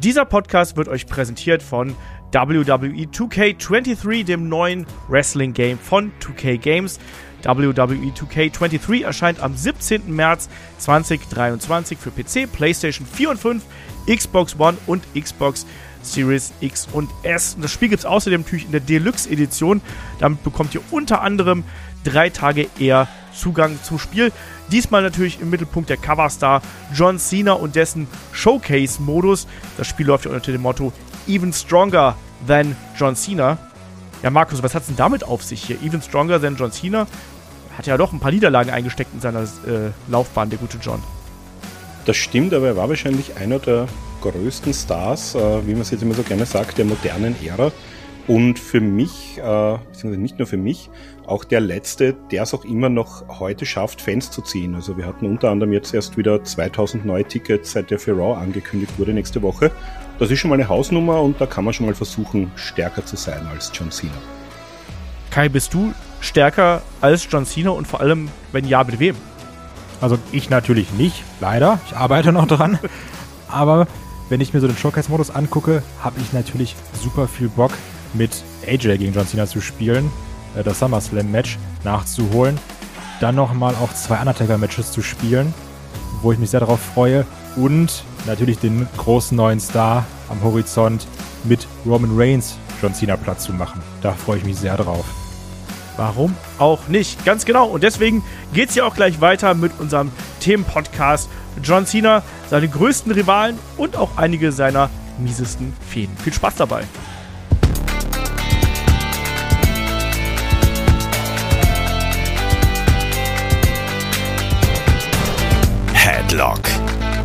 Dieser Podcast wird euch präsentiert von WWE 2K23, dem neuen Wrestling-Game von 2K Games. WWE 2K23 erscheint am 17. März 2023 für PC, PlayStation 4 und 5, Xbox One und Xbox Series X und S. Und das Spiel gibt es außerdem natürlich in der Deluxe-Edition. Damit bekommt ihr unter anderem drei Tage eher Zugang zum Spiel. Diesmal natürlich im Mittelpunkt der Coverstar John Cena und dessen Showcase-Modus. Das Spiel läuft ja unter dem Motto Even Stronger Than John Cena. Ja, Markus, was hat es denn damit auf sich hier? Even Stronger Than John Cena? Hat ja doch ein paar Niederlagen eingesteckt in seiner äh, Laufbahn, der gute John. Das stimmt, aber er war wahrscheinlich einer der größten Stars, äh, wie man es jetzt immer so gerne sagt, der modernen Ära. Und für mich, äh, beziehungsweise nicht nur für mich, auch der letzte, der es auch immer noch heute schafft, Fans zu ziehen. Also wir hatten unter anderem jetzt erst wieder 2000 neue Tickets, seit der für Raw angekündigt wurde nächste Woche. Das ist schon mal eine Hausnummer und da kann man schon mal versuchen, stärker zu sein als John Cena. Kai, bist du stärker als John Cena und vor allem, wenn ja, mit wem? Also ich natürlich nicht, leider. Ich arbeite noch dran. Aber wenn ich mir so den Showcase-Modus angucke, habe ich natürlich super viel Bock, mit AJ gegen John Cena zu spielen, äh, das SummerSlam-Match nachzuholen, dann nochmal auch zwei Undertaker-Matches zu spielen, wo ich mich sehr darauf freue und natürlich den großen neuen Star am Horizont mit Roman Reigns John Cena Platz zu machen. Da freue ich mich sehr drauf. Warum auch nicht? Ganz genau. Und deswegen geht es ja auch gleich weiter mit unserem Themenpodcast John Cena, seine größten Rivalen und auch einige seiner miesesten Fäden. Viel Spaß dabei. Headlock,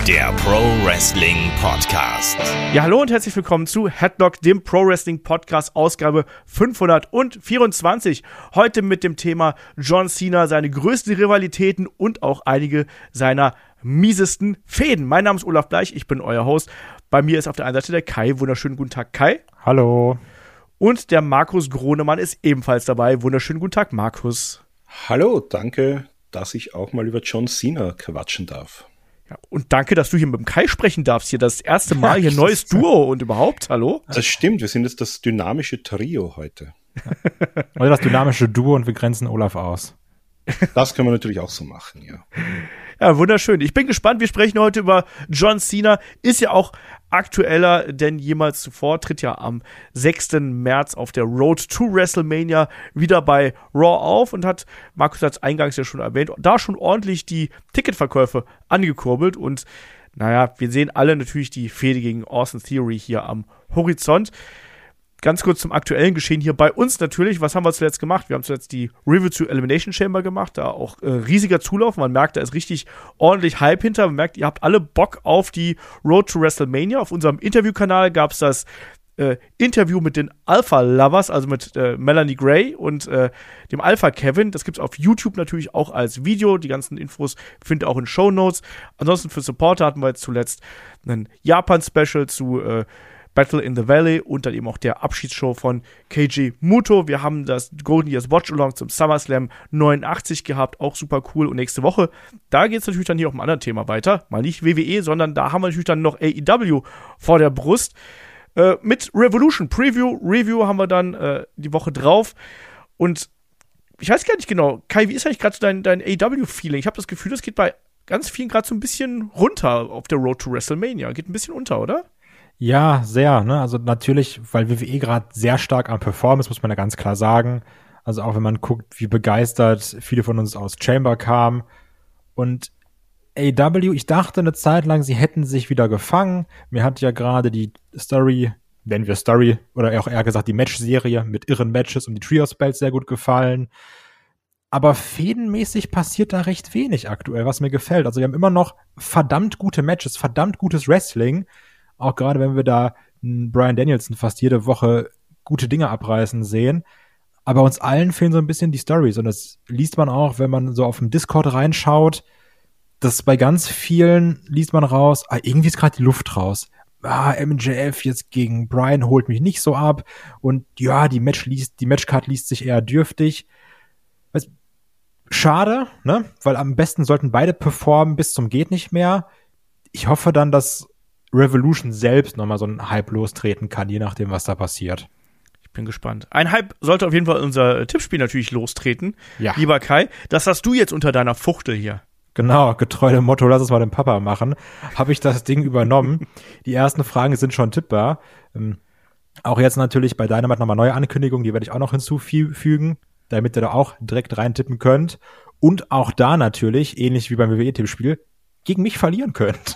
der Pro Wrestling Podcast. Ja, hallo und herzlich willkommen zu Headlock, dem Pro Wrestling Podcast, Ausgabe 524. Heute mit dem Thema John Cena, seine größten Rivalitäten und auch einige seiner miesesten Fäden. Mein Name ist Olaf Bleich, ich bin euer Host. Bei mir ist auf der einen Seite der Kai. Wunderschönen guten Tag, Kai. Hallo. Und der Markus Gronemann ist ebenfalls dabei. Wunderschönen guten Tag, Markus. Hallo, danke, dass ich auch mal über John Cena quatschen darf. Ja, und danke, dass du hier mit dem Kai sprechen darfst. Hier das erste Mal hier neues Duo und überhaupt, hallo? Das stimmt, wir sind jetzt das dynamische Trio heute. Oder das dynamische Duo und wir grenzen Olaf aus. Das können wir natürlich auch so machen, ja. Ja, wunderschön. Ich bin gespannt. Wir sprechen heute über John Cena. Ist ja auch aktueller denn jemals zuvor. Tritt ja am 6. März auf der Road to WrestleMania wieder bei Raw auf und hat, Markus hat es eingangs ja schon erwähnt, da schon ordentlich die Ticketverkäufe angekurbelt. Und naja, wir sehen alle natürlich die Fehde gegen Austin Theory hier am Horizont ganz kurz zum aktuellen Geschehen hier bei uns natürlich. Was haben wir zuletzt gemacht? Wir haben zuletzt die Review zu Elimination Chamber gemacht, da auch äh, riesiger Zulauf. Man merkt, da ist richtig ordentlich Hype hinter. Man merkt, ihr habt alle Bock auf die Road to WrestleMania. Auf unserem Interviewkanal gab es das äh, Interview mit den Alpha Lovers, also mit äh, Melanie Gray und äh, dem Alpha Kevin. Das gibt es auf YouTube natürlich auch als Video. Die ganzen Infos findet ihr auch in Show Notes. Ansonsten für Supporter hatten wir jetzt zuletzt ein Japan-Special zu äh, Battle in the Valley und dann eben auch der Abschiedsshow von KG Muto. Wir haben das Golden Years Watch Along zum SummerSlam 89 gehabt, auch super cool. Und nächste Woche, da geht es natürlich dann hier auch um ein anderes Thema weiter. Mal nicht WWE, sondern da haben wir natürlich dann noch AEW vor der Brust. Äh, mit Revolution Preview, Review haben wir dann äh, die Woche drauf. Und ich weiß gar nicht genau, Kai, wie ist eigentlich gerade so dein, dein AEW-Feeling? Ich habe das Gefühl, das geht bei ganz vielen gerade so ein bisschen runter auf der Road to WrestleMania. Geht ein bisschen unter, oder? Ja, sehr. Ne? Also natürlich, weil WWE gerade sehr stark am Performen ist, muss man ja ganz klar sagen. Also auch wenn man guckt, wie begeistert viele von uns aus Chamber kamen. Und AW, ich dachte eine Zeit lang, sie hätten sich wieder gefangen. Mir hat ja gerade die Story, nennen wir Story, oder auch eher gesagt die Match-Serie mit irren Matches um die Trios-Belts sehr gut gefallen. Aber fädenmäßig passiert da recht wenig aktuell, was mir gefällt. Also wir haben immer noch verdammt gute Matches, verdammt gutes Wrestling. Auch gerade wenn wir da Brian Danielson fast jede Woche gute Dinge abreißen sehen. Aber uns allen fehlen so ein bisschen die Stories. Und das liest man auch, wenn man so auf dem Discord reinschaut. dass bei ganz vielen liest man raus, ah, irgendwie ist gerade die Luft raus. Ah, MJF jetzt gegen Brian holt mich nicht so ab. Und ja, die Match liest, die Matchcard liest sich eher dürftig. Schade, ne? Weil am besten sollten beide performen bis zum geht nicht mehr. Ich hoffe dann, dass Revolution selbst nochmal so einen Hype lostreten kann, je nachdem, was da passiert. Ich bin gespannt. Ein Hype sollte auf jeden Fall unser Tippspiel natürlich lostreten. Ja. Lieber Kai, das hast du jetzt unter deiner Fuchtel hier. Genau, getreu dem Motto, lass es mal dem Papa machen, habe ich das Ding übernommen. Die ersten Fragen sind schon tippbar. Ähm, auch jetzt natürlich bei Dynamite nochmal neue Ankündigungen, die werde ich auch noch hinzufügen, damit ihr da auch direkt reintippen könnt. Und auch da natürlich, ähnlich wie beim WWE-Tippspiel, gegen mich verlieren könnt.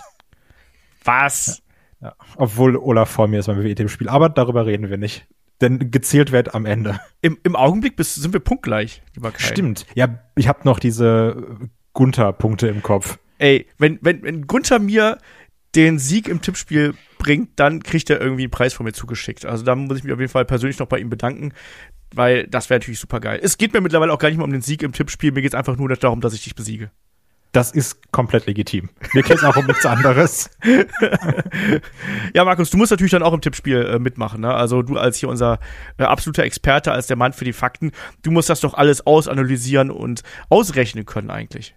Was? Ja, ja. Obwohl Olaf vor mir ist beim WWE-Tippspiel. Aber darüber reden wir nicht. Denn gezählt wird am Ende. Im, im Augenblick bist, sind wir punktgleich, lieber Kai. Stimmt. Ja, ich habe noch diese Gunther-Punkte im Kopf. Ey, wenn, wenn, wenn Gunther mir den Sieg im Tippspiel bringt, dann kriegt er irgendwie einen Preis von mir zugeschickt. Also da muss ich mich auf jeden Fall persönlich noch bei ihm bedanken, weil das wäre natürlich super geil. Es geht mir mittlerweile auch gar nicht mehr um den Sieg im Tippspiel, mir geht es einfach nur darum, dass ich dich besiege. Das ist komplett legitim. Mir geht es auch um nichts anderes. ja, Markus, du musst natürlich dann auch im Tippspiel äh, mitmachen. Ne? Also du als hier unser äh, absoluter Experte, als der Mann für die Fakten, du musst das doch alles ausanalysieren und ausrechnen können eigentlich.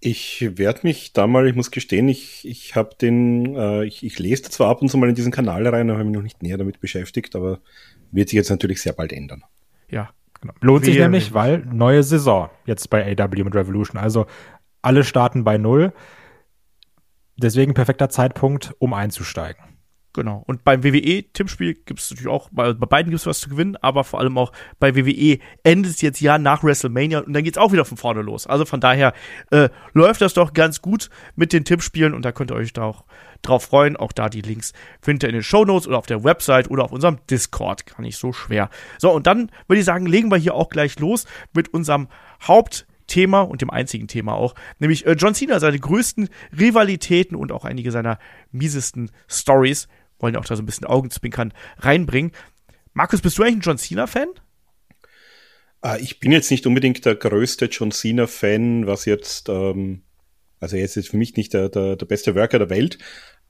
Ich werde mich da mal, ich muss gestehen, ich, ich habe den, äh, ich, ich lese zwar ab und zu mal in diesen Kanal rein, aber habe mich noch nicht näher damit beschäftigt, aber wird sich jetzt natürlich sehr bald ändern. Ja, genau. Lohnt sich nämlich, weil neue Saison jetzt bei AW mit Revolution. Also alle starten bei Null. Deswegen perfekter Zeitpunkt, um einzusteigen. Genau. Und beim WWE-Tippspiel gibt es natürlich auch, bei, bei beiden gibt es was zu gewinnen, aber vor allem auch bei WWE endet es jetzt ja nach WrestleMania und dann geht es auch wieder von vorne los. Also von daher äh, läuft das doch ganz gut mit den Tippspielen und da könnt ihr euch da auch drauf freuen. Auch da die Links findet ihr in den Show Notes oder auf der Website oder auf unserem Discord. Gar nicht so schwer. So, und dann würde ich sagen, legen wir hier auch gleich los mit unserem Haupt- Thema und dem einzigen Thema auch, nämlich äh, John Cena, seine größten Rivalitäten und auch einige seiner miesesten Stories wollen ja auch da so ein bisschen Augenzwinkern reinbringen. Markus, bist du eigentlich ein John Cena-Fan? Äh, ich bin jetzt nicht unbedingt der größte John Cena-Fan, was jetzt, ähm, also er ist jetzt für mich nicht der, der, der beste Worker der Welt,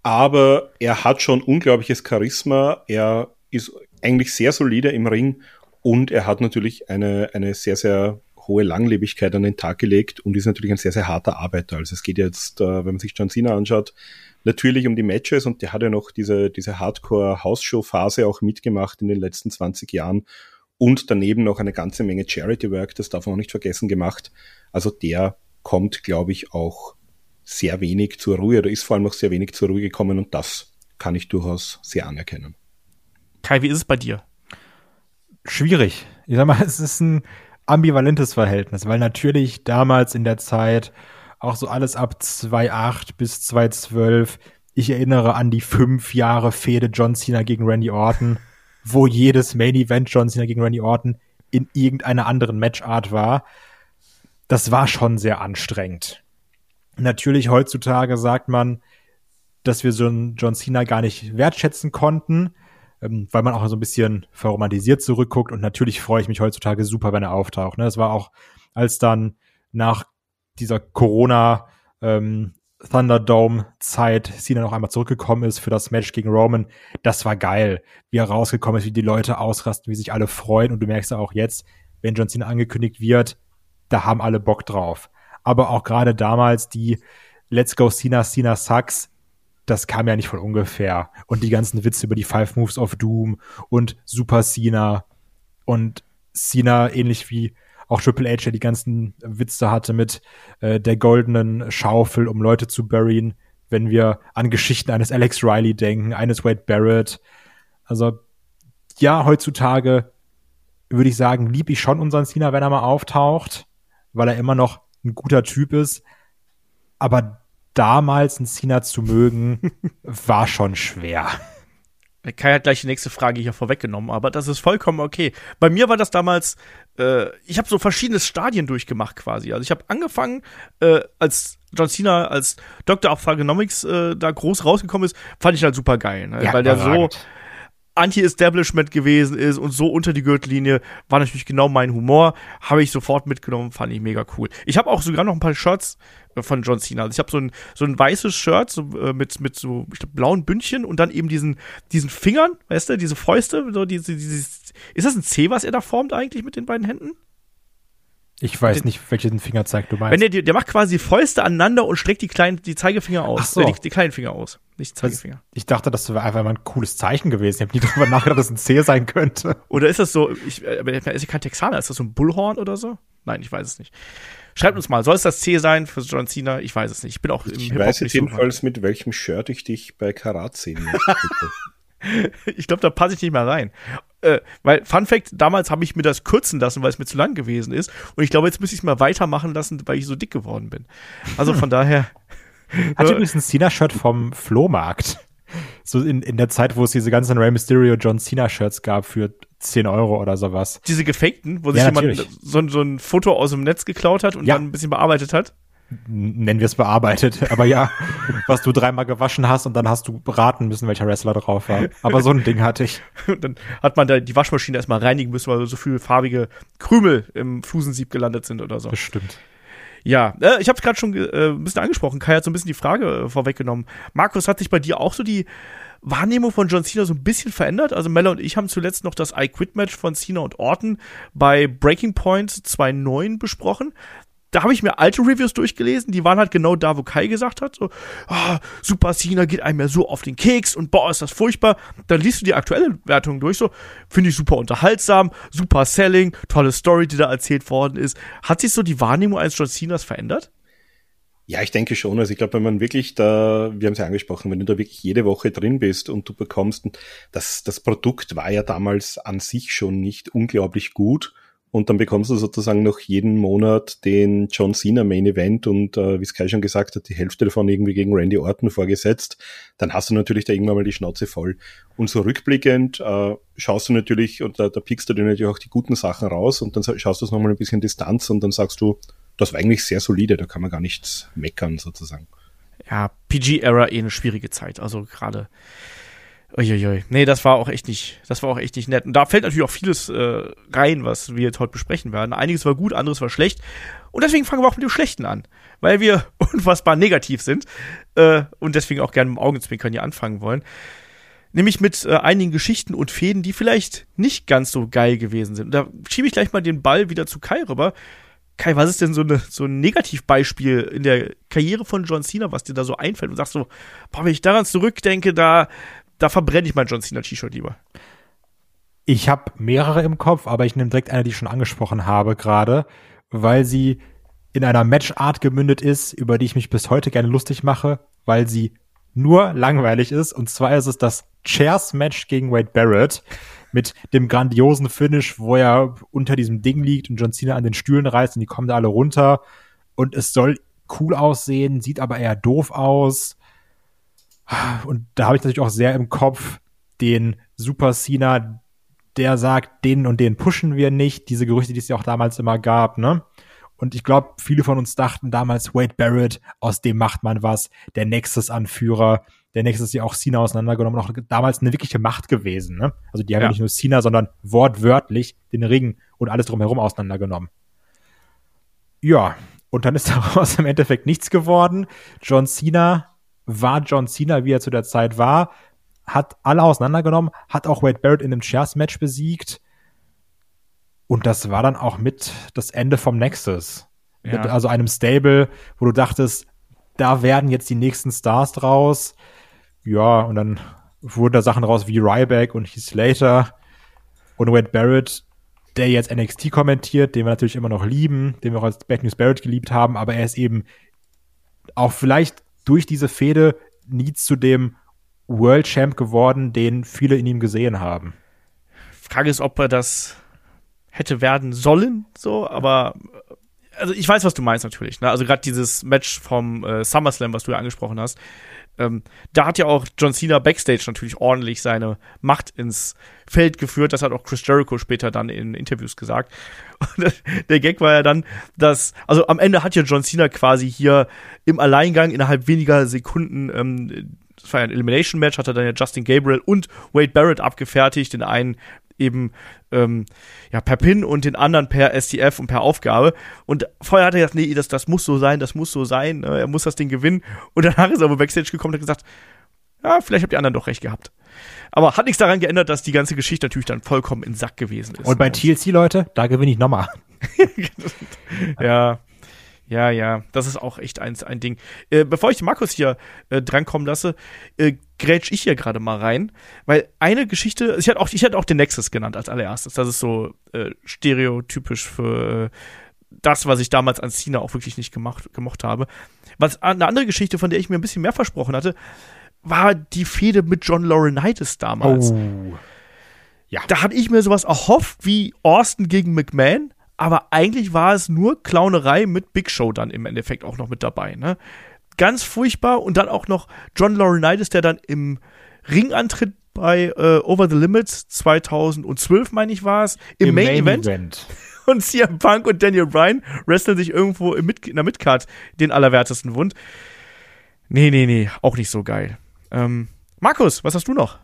aber er hat schon unglaubliches Charisma, er ist eigentlich sehr solide im Ring und er hat natürlich eine, eine sehr, sehr hohe Langlebigkeit an den Tag gelegt und ist natürlich ein sehr, sehr harter Arbeiter. Also es geht jetzt, äh, wenn man sich John Cena anschaut, natürlich um die Matches und der hat ja noch diese, diese Hardcore-Hausshow-Phase auch mitgemacht in den letzten 20 Jahren und daneben noch eine ganze Menge Charity-Work, das darf man auch nicht vergessen, gemacht. Also der kommt, glaube ich, auch sehr wenig zur Ruhe oder ist vor allem auch sehr wenig zur Ruhe gekommen und das kann ich durchaus sehr anerkennen. Kai, wie ist es bei dir? Schwierig. Ich sag mal, es ist ein ambivalentes Verhältnis, weil natürlich damals in der Zeit auch so alles ab 2.8 bis 2.12. Ich erinnere an die fünf Jahre Fehde John Cena gegen Randy Orton, wo jedes Main Event John Cena gegen Randy Orton in irgendeiner anderen Matchart war. Das war schon sehr anstrengend. Natürlich heutzutage sagt man, dass wir so einen John Cena gar nicht wertschätzen konnten, ähm, weil man auch so ein bisschen verromantisiert zurückguckt. Und natürlich freue ich mich heutzutage super, wenn er auftaucht. Ne? Das war auch, als dann nach dieser Corona ähm, Thunderdome-Zeit Cena noch einmal zurückgekommen ist für das Match gegen Roman. Das war geil, wie er rausgekommen ist, wie die Leute ausrasten, wie sich alle freuen. Und du merkst ja auch jetzt, wenn John Cena angekündigt wird, da haben alle Bock drauf. Aber auch gerade damals die Let's Go Cena, Cena Sucks, das kam ja nicht von ungefähr. Und die ganzen Witze über die Five Moves of Doom und Super Cena und Cena ähnlich wie auch Triple H, der die ganzen Witze hatte mit äh, der goldenen Schaufel, um Leute zu buryen, wenn wir an Geschichten eines Alex Riley denken, eines Wade Barrett. Also ja, heutzutage würde ich sagen, lieb ich schon unseren Cena, wenn er mal auftaucht, weil er immer noch ein guter Typ ist. Aber damals einen Cena zu mögen, war schon schwer. Kai hat gleich die nächste Frage hier vorweggenommen, aber das ist vollkommen okay. Bei mir war das damals, äh, ich habe so verschiedene Stadien durchgemacht quasi. Also ich habe angefangen, äh, als John Cena als Dr. of Thugonomics äh, da groß rausgekommen ist, fand ich halt super geil, ne? ja, weil der so Anti-Establishment gewesen ist und so unter die Gürtellinie, war natürlich genau mein Humor. Habe ich sofort mitgenommen, fand ich mega cool. Ich habe auch sogar noch ein paar Shirts äh, von John Cena. Also ich habe so ein, so ein weißes Shirt so, äh, mit, mit so glaub, blauen Bündchen und dann eben diesen, diesen Fingern, weißt du, diese Fäuste, so diese, dieses, ist das ein C, was er da formt eigentlich mit den beiden Händen? Ich weiß nicht, welchen Fingerzeig du meinst. Wenn der, der macht quasi Fäuste aneinander und streckt die kleinen, die Zeigefinger aus. Ach so. Äh, die, die kleinen Finger aus. Nicht Zeigefinger. ich dachte, das wäre einfach mal ein cooles Zeichen gewesen. Ich habe nie drüber nachgedacht, dass es ein C sein könnte. Oder ist das so, ich, äh, aber er ist ja kein Texaner, ist das so ein Bullhorn oder so? Nein, ich weiß es nicht. Schreibt uns mal, soll es das C sein für John Cena? Ich weiß es nicht. Ich bin auch im Ich weiß jetzt nicht so jedenfalls, mit welchem Shirt ich dich bei Karat sehen möchte. Ich glaube, da passe ich nicht mehr rein. Äh, weil, Fun Fact, damals habe ich mir das kürzen lassen, weil es mir zu lang gewesen ist. Und ich glaube, jetzt müsste ich es mal weitermachen lassen, weil ich so dick geworden bin. Also von daher. Hat Äh, übrigens ein Cena-Shirt vom Flohmarkt. So in, in der Zeit, wo es diese ganzen Rey Mysterio John Cena-Shirts gab für 10 Euro oder sowas. diese gefakten, wo sich Ja, jemand so, ein- so ein Foto aus dem Netz geklaut hat und Ja. dann ein bisschen bearbeitet hat. Nennen wir es bearbeitet. Aber ja, was du dreimal gewaschen hast und dann hast du raten müssen, welcher Wrestler drauf war. Aber so ein Ding hatte ich. Dann hat man da die Waschmaschine erstmal reinigen müssen, weil so viele farbige Krümel im Flusensieb gelandet sind oder so. Bestimmt. Ja, äh, ich habe es gerade schon äh, ein bisschen angesprochen. Kai hat so ein bisschen die Frage äh, vorweggenommen. Markus, hat sich bei dir auch so die Wahrnehmung von John Cena so ein bisschen verändert? Also Mella und ich haben zuletzt noch das I Quit Match von Cena und Orton bei Breaking Point 2.9 besprochen. Da habe ich mir alte Reviews durchgelesen, die waren halt genau da, wo Kai gesagt hat, so, ah, Super Cena geht einem ja so auf den Keks und boah, ist das furchtbar. Dann liest du die aktuelle Wertung durch, so, finde ich super unterhaltsam, super Selling, tolle Story, die da erzählt worden ist. Hat sich so die Wahrnehmung eines John Cenas verändert? Ja, ich denke schon. Also ich glaube, wenn man wirklich da, wir haben es ja angesprochen, wenn du da wirklich jede Woche drin bist und du bekommst, das, das Produkt war ja damals an sich schon nicht unglaublich gut. Und dann bekommst du sozusagen noch jeden Monat den John Cena Main Event und äh, wie Sky schon gesagt hat, die Hälfte davon irgendwie gegen Randy Orton vorgesetzt. Dann hast du natürlich da irgendwann mal die Schnauze voll. Und so rückblickend äh, schaust du natürlich, und da, da pickst du dir natürlich auch die guten Sachen raus und dann schaust du es nochmal ein bisschen Distanz und dann sagst du, das war eigentlich sehr solide, da kann man gar nichts meckern sozusagen. ja, PG-Era eh eine schwierige Zeit. Also gerade. Uiuiui. Nee, das war auch echt nicht, das war auch echt nicht nett. Und da fällt natürlich auch vieles äh, rein, was wir jetzt heute besprechen werden. Einiges war gut, anderes war schlecht. Und deswegen fangen wir auch mit dem Schlechten an. Weil wir unfassbar negativ sind. Äh, und deswegen auch gerne mit dem Augenzwinkern hier anfangen wollen. Nämlich mit äh, einigen Geschichten und Fäden, die vielleicht nicht ganz so geil gewesen sind. Und da schiebe ich gleich mal den Ball wieder zu Kai rüber. Kai, was ist denn so, eine, so ein Negativbeispiel in der Karriere von John Cena, was dir da so einfällt und sagst so, boah, wenn ich daran zurückdenke, da, da verbrenne ich mein John Cena T-Shirt lieber. Ich habe mehrere im Kopf, aber ich nehme direkt eine, die ich schon angesprochen habe gerade, weil sie in einer Matchart gemündet ist, über die ich mich bis heute gerne lustig mache, weil sie nur langweilig ist. Und zwar ist es das Chairs-Match gegen Wade Barrett mit dem grandiosen Finish, wo er unter diesem Ding liegt und John Cena an den Stühlen reißt und die kommen da alle runter. Und es soll cool aussehen, sieht aber eher doof aus. Und da habe ich natürlich auch sehr im Kopf den Super Cena, der sagt, den und den pushen wir nicht. Diese Gerüchte, die es ja auch damals immer gab, ne? Und ich glaube, viele von uns dachten damals, Wade Barrett, aus dem macht man was, der Nexus-Anführer, der Nexus ist ja auch Cena auseinandergenommen, auch damals eine wirkliche Macht gewesen, ne? Also die haben ja Ja. nicht nur Cena, sondern wortwörtlich den Ring und alles drumherum auseinandergenommen. Ja, und dann ist daraus im Endeffekt nichts geworden. John Cena war John Cena, wie er zu der Zeit war, hat alle auseinandergenommen, hat auch Wade Barrett in einem Chairs-Match besiegt. Und das war dann auch mit das Ende vom Nexus. Ja. Mit also einem Stable, wo du dachtest, da werden jetzt die nächsten Stars draus. Ja, und dann wurden da Sachen raus wie Ryback und Heath Slater und Wade Barrett, der jetzt NXT kommentiert, den wir natürlich immer noch lieben, den wir auch als Bad News Barrett geliebt haben, aber er ist eben auch vielleicht durch diese Fehde nie zu dem World Champ geworden, den viele in ihm gesehen haben. Frage ist, ob er das hätte werden sollen, so, aber also ich weiß, was du meinst natürlich. Ne? Also gerade dieses Match vom äh, SummerSlam, was du ja angesprochen hast, ähm, da hat ja auch John Cena backstage natürlich ordentlich seine Macht ins Feld geführt. Das hat auch Chris Jericho später dann in Interviews gesagt. Und der Gag war ja dann, dass, also am Ende hat ja John Cena quasi hier im Alleingang innerhalb weniger Sekunden, ähm, das war ja ein Elimination Match, hat er dann ja Justin Gabriel und Wade Barrett abgefertigt, den einen eben ähm, ja, per Pin und den anderen per STF und per Aufgabe. Und vorher hat er gesagt, nee, das, das muss so sein, das muss so sein, äh, er muss das Ding gewinnen. Und danach ist er aber Backstage gekommen und hat gesagt, ja, vielleicht habt ihr anderen doch recht gehabt. Aber hat nichts daran geändert, dass die ganze Geschichte natürlich dann vollkommen in Sack gewesen ist. Und bei TLC, Leute, da gewinne ich nochmal. ja. Ja, ja, das ist auch echt ein, ein Ding. Äh, bevor ich Markus hier äh, drankommen lasse, äh, grätsch ich hier gerade mal rein, weil eine Geschichte, ich hatte auch, ich hatte auch den Nexus genannt als allererstes. Das ist so äh, stereotypisch für äh, das, was ich damals an Cena auch wirklich nicht gemacht, gemocht habe. Was eine andere Geschichte, von der ich mir ein bisschen mehr versprochen hatte, war die Fehde mit John Laurinaitis damals. Oh. Ja. Da hatte ich mir sowas erhofft wie Austin gegen McMahon, aber eigentlich war es nur Clownerei mit Big Show dann im Endeffekt auch noch mit dabei. Ne? Ganz furchtbar und dann auch noch John Laurinaitis, der dann im Ring antritt bei äh, Over the Limits 2012, meine ich, war es, im, Im Main, Main Event. Event. Und CM Punk und Daniel Bryan wresteln sich irgendwo im Mid in der Midcard den allerwertesten Wund. Nee, nee, nee, auch nicht so geil. Ähm, Markus, was hast du noch?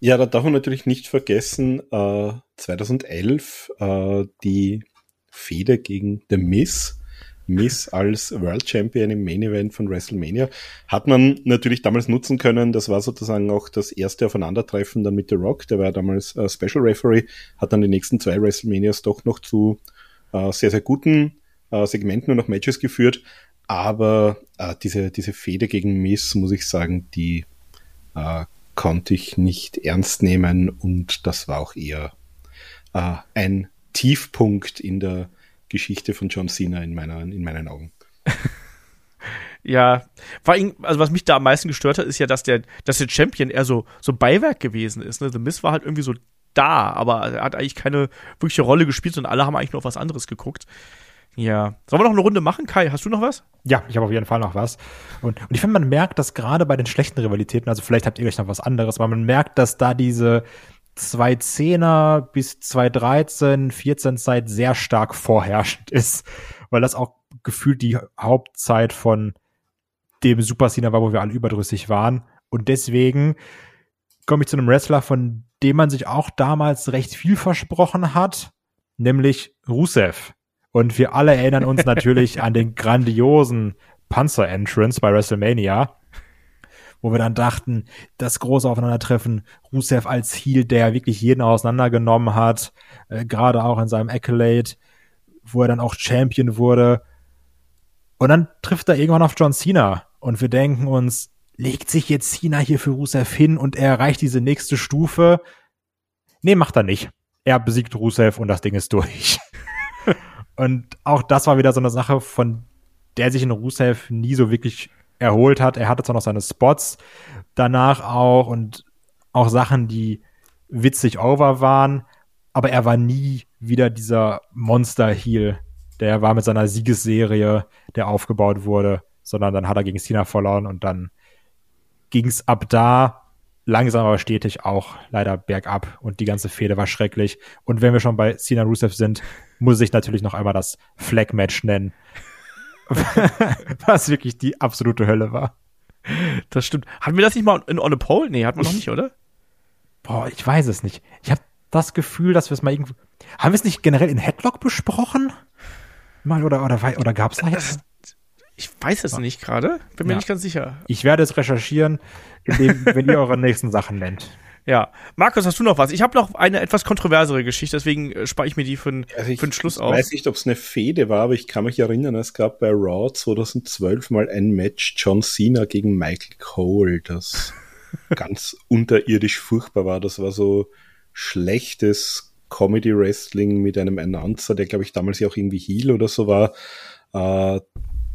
Ja, da darf man natürlich nicht vergessen, äh, 2011 äh, die Fehde gegen The Miss. Miss als World Champion im Main Event von WrestleMania hat man natürlich damals nutzen können. Das war sozusagen auch das erste Aufeinandertreffen dann mit The Rock. Der war damals äh, Special Referee, hat dann die nächsten zwei WrestleManias doch noch zu äh, sehr, sehr guten äh, Segmenten und noch Matches geführt. Aber äh, diese, diese Fehde gegen Miss, muss ich sagen, die äh, konnte ich nicht ernst nehmen und das war auch eher äh, ein Tiefpunkt in der Geschichte von John Cena in, meiner, in meinen Augen. Ja, vor allem, also was mich da am meisten gestört hat, ist ja, dass der, dass der Champion eher so, so Beiwerk gewesen ist. Ne? The Miz war halt irgendwie so da, aber er hat eigentlich keine wirkliche Rolle gespielt und alle haben eigentlich nur auf was anderes geguckt. Ja. Sollen wir noch eine Runde machen, Kai? Hast du noch was? Ja, ich habe auf jeden Fall noch was. Und, und ich finde, man merkt, dass gerade bei den schlechten Rivalitäten, also vielleicht habt ihr gleich noch was anderes, aber man merkt, dass da diese 2010er bis 2013, 14 Zeit sehr stark vorherrschend ist, weil das auch gefühlt die Hauptzeit von dem Super Cena war, wo wir alle überdrüssig waren. Und deswegen komme ich zu einem Wrestler, von dem man sich auch damals recht viel versprochen hat, nämlich Rusev. Und wir alle erinnern uns natürlich an den grandiosen Panzer-Entrance bei WrestleMania, wo wir dann dachten, das große Aufeinandertreffen, Rusev als Heel, der wirklich jeden auseinandergenommen hat, äh, gerade auch in seinem Accolade, wo er dann auch Champion wurde. Und dann trifft er irgendwann auf John Cena und wir denken uns, legt sich jetzt Cena hier für Rusev hin und er erreicht diese nächste Stufe? Nee, macht er nicht. Er besiegt Rusev und das Ding ist durch. und auch das war wieder so eine Sache, von der sich in Rusev nie so wirklich erholt hat. Er hatte zwar noch seine Spots danach auch und auch Sachen, die witzig over waren, aber er war nie wieder dieser Monster-Heel, der war mit seiner Siegesserie, der aufgebaut wurde, sondern dann hat er gegen Cena verloren und dann ging es ab da langsam aber stetig auch leider bergab und die ganze Fehde war schrecklich. Und wenn wir schon bei Cena Rusev sind, muss ich natürlich noch einmal das Flag-Match nennen. Was wirklich die absolute Hölle war. Das stimmt. Hatten wir das nicht mal in On a Pole? Nee, hatten wir noch nicht, oder? Boah, ich weiß es nicht. Ich habe das Gefühl, dass wir es mal irgendwo. Haben wir es nicht generell in Headlock besprochen? Mal oder oder oder gab's da jetzt? Ich weiß es nicht gerade. Bin mir Ja. nicht ganz sicher. Ich werde es recherchieren, indem, wenn ihr eure nächsten Sachen nennt. Ja. Markus, hast du noch was? Ich habe noch eine etwas kontroversere Geschichte, deswegen äh, spare ich mir die für, Also ich für den Schluss ich auf. weiß nicht, ob es eine Fehde war, aber ich kann mich erinnern, es gab bei Raw 2012 mal ein Match John Cena gegen Michael Cole, das ganz unterirdisch furchtbar war. Das war so schlechtes Comedy Wrestling mit einem Announcer, der glaube ich damals ja auch irgendwie Heel oder so war, äh,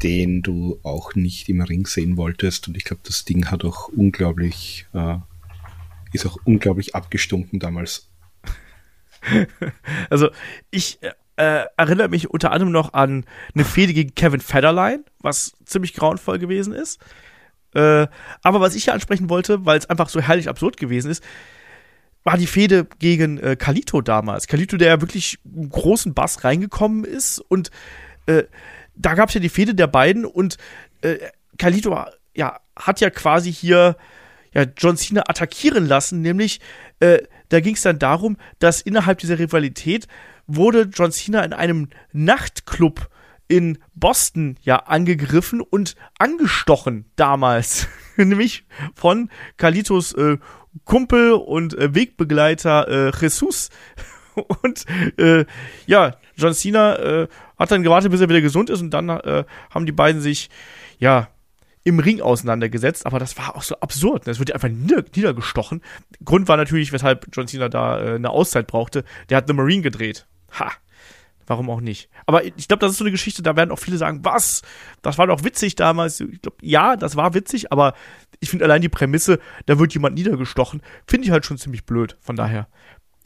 den du auch nicht im Ring sehen wolltest. Und ich glaube, das Ding hat auch unglaublich, äh, ist auch unglaublich abgestunken damals. Also, ich äh, äh, erinnere mich unter anderem noch an eine Fehde gegen Kevin Federline, was ziemlich grauenvoll gewesen ist. Äh, aber was ich hier ansprechen wollte, weil es einfach so herrlich absurd gewesen ist, war die Fehde gegen äh, Kalito damals. Kalito, der ja wirklich einen großen Bass reingekommen ist und äh, da gab es ja die Fehde der beiden und äh, Kalito ja, hat ja quasi hier ja, John Cena attackieren lassen, nämlich äh, da ging es dann darum, dass innerhalb dieser Rivalität wurde John Cena in einem Nachtclub in Boston ja angegriffen und angestochen damals, nämlich von Kalitos äh, Kumpel und äh, Wegbegleiter äh, Jesus. Und äh, ja, John Cena äh, hat dann gewartet, bis er wieder gesund ist und dann haben die beiden sich ja im Ring auseinandergesetzt, aber das war auch so absurd. Es wird einfach nieder niedergestochen. Grund war natürlich, weshalb John Cena da äh, eine Auszeit brauchte. Der hat The Marine gedreht. Ha. Warum auch nicht? Aber ich glaube, das ist so eine Geschichte, da werden auch viele sagen, was? Das war doch witzig damals. Ich glaube, ja, das war witzig, aber ich finde allein die Prämisse, da wird jemand niedergestochen, finde ich halt schon ziemlich blöd. Von daher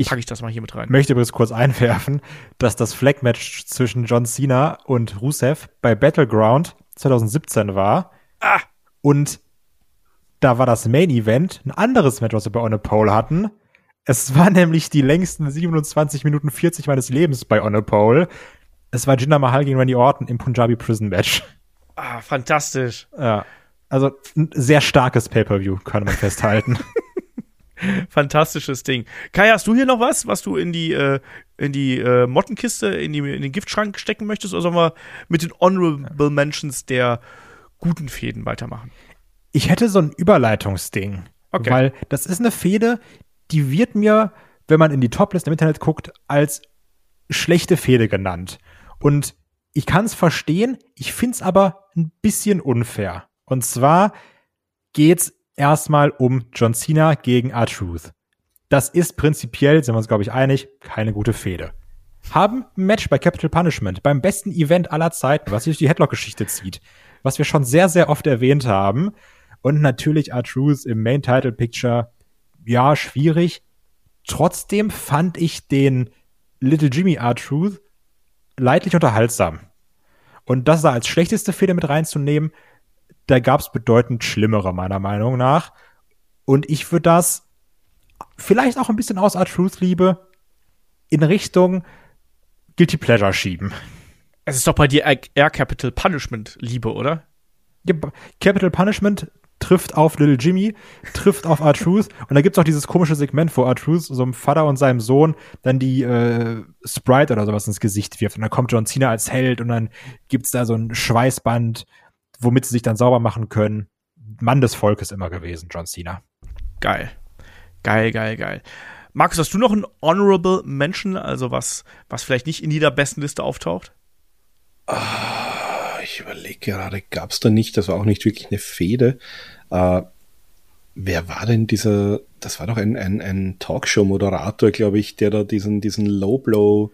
packe ich das mal hier mit rein. Ich möchte übrigens kurz einwerfen, dass das Flag-Match zwischen John Cena und Rusev bei Battleground 2017 war. Ah! Und da war das Main Event ein anderes Match, was wir bei On a Pole hatten. Es war nämlich die längsten 27 Minuten 40 meines Lebens bei On a Pole. Es war Jinder Mahal gegen Randy Orton im Punjabi Prison Match. Ah, fantastisch. Ja. Also ein sehr starkes Pay-Per-View, kann man festhalten. Fantastisches Ding. Kai, hast du hier noch was, was du in die, äh, in die äh, Mottenkiste, in, die, in den Giftschrank stecken möchtest? Oder sollen wir mit den Honorable Mentions der guten Fäden weitermachen? Ich hätte so ein Überleitungsding. Okay. Weil das ist eine Fehde, die wird mir, wenn man in die Toplist im Internet guckt, als schlechte Fehde genannt. Und ich kann es verstehen, ich find's aber ein bisschen unfair. Und zwar geht's erstmal um John Cena gegen R-Truth. Das ist prinzipiell, sind wir uns, glaube ich, einig, keine gute Fehde. Haben ein Match bei Capital Punishment, beim besten Event aller Zeiten, was sich durch die Headlock-Geschichte zieht, was wir schon sehr, sehr oft erwähnt haben. Und natürlich R-Truth im Main Title Picture, ja, schwierig. Trotzdem fand ich den Little Jimmy R-Truth leidlich unterhaltsam. Und das da als schlechteste Fehde mit reinzunehmen, da gab es bedeutend schlimmere, meiner Meinung nach. Und ich würde das vielleicht auch ein bisschen aus Art Truth Liebe in Richtung Guilty Pleasure schieben. Es ist doch bei dir Air Capital Punishment Liebe, oder? Capital Punishment trifft auf Little Jimmy, trifft auf R-Truth und da gibt's auch dieses komische Segment, wo R-Truth so einem Vater und seinem Sohn dann die äh, Sprite oder sowas ins Gesicht wirft und dann kommt John Cena als Held und dann gibt's da so ein Schweißband, womit sie sich dann sauber machen können. Mann des Volkes immer gewesen, John Cena. Geil. Geil, geil, geil. Markus, hast du noch ein Honorable Mention, also was, was vielleicht nicht in jeder besten Liste auftaucht? Ah, ich überlege gerade, gab es da nicht, das war auch nicht wirklich eine Fehde. Äh, wer war denn dieser, das war doch ein, ein, ein Talkshow-Moderator, glaube ich, der da diesen, diesen Low-Blow,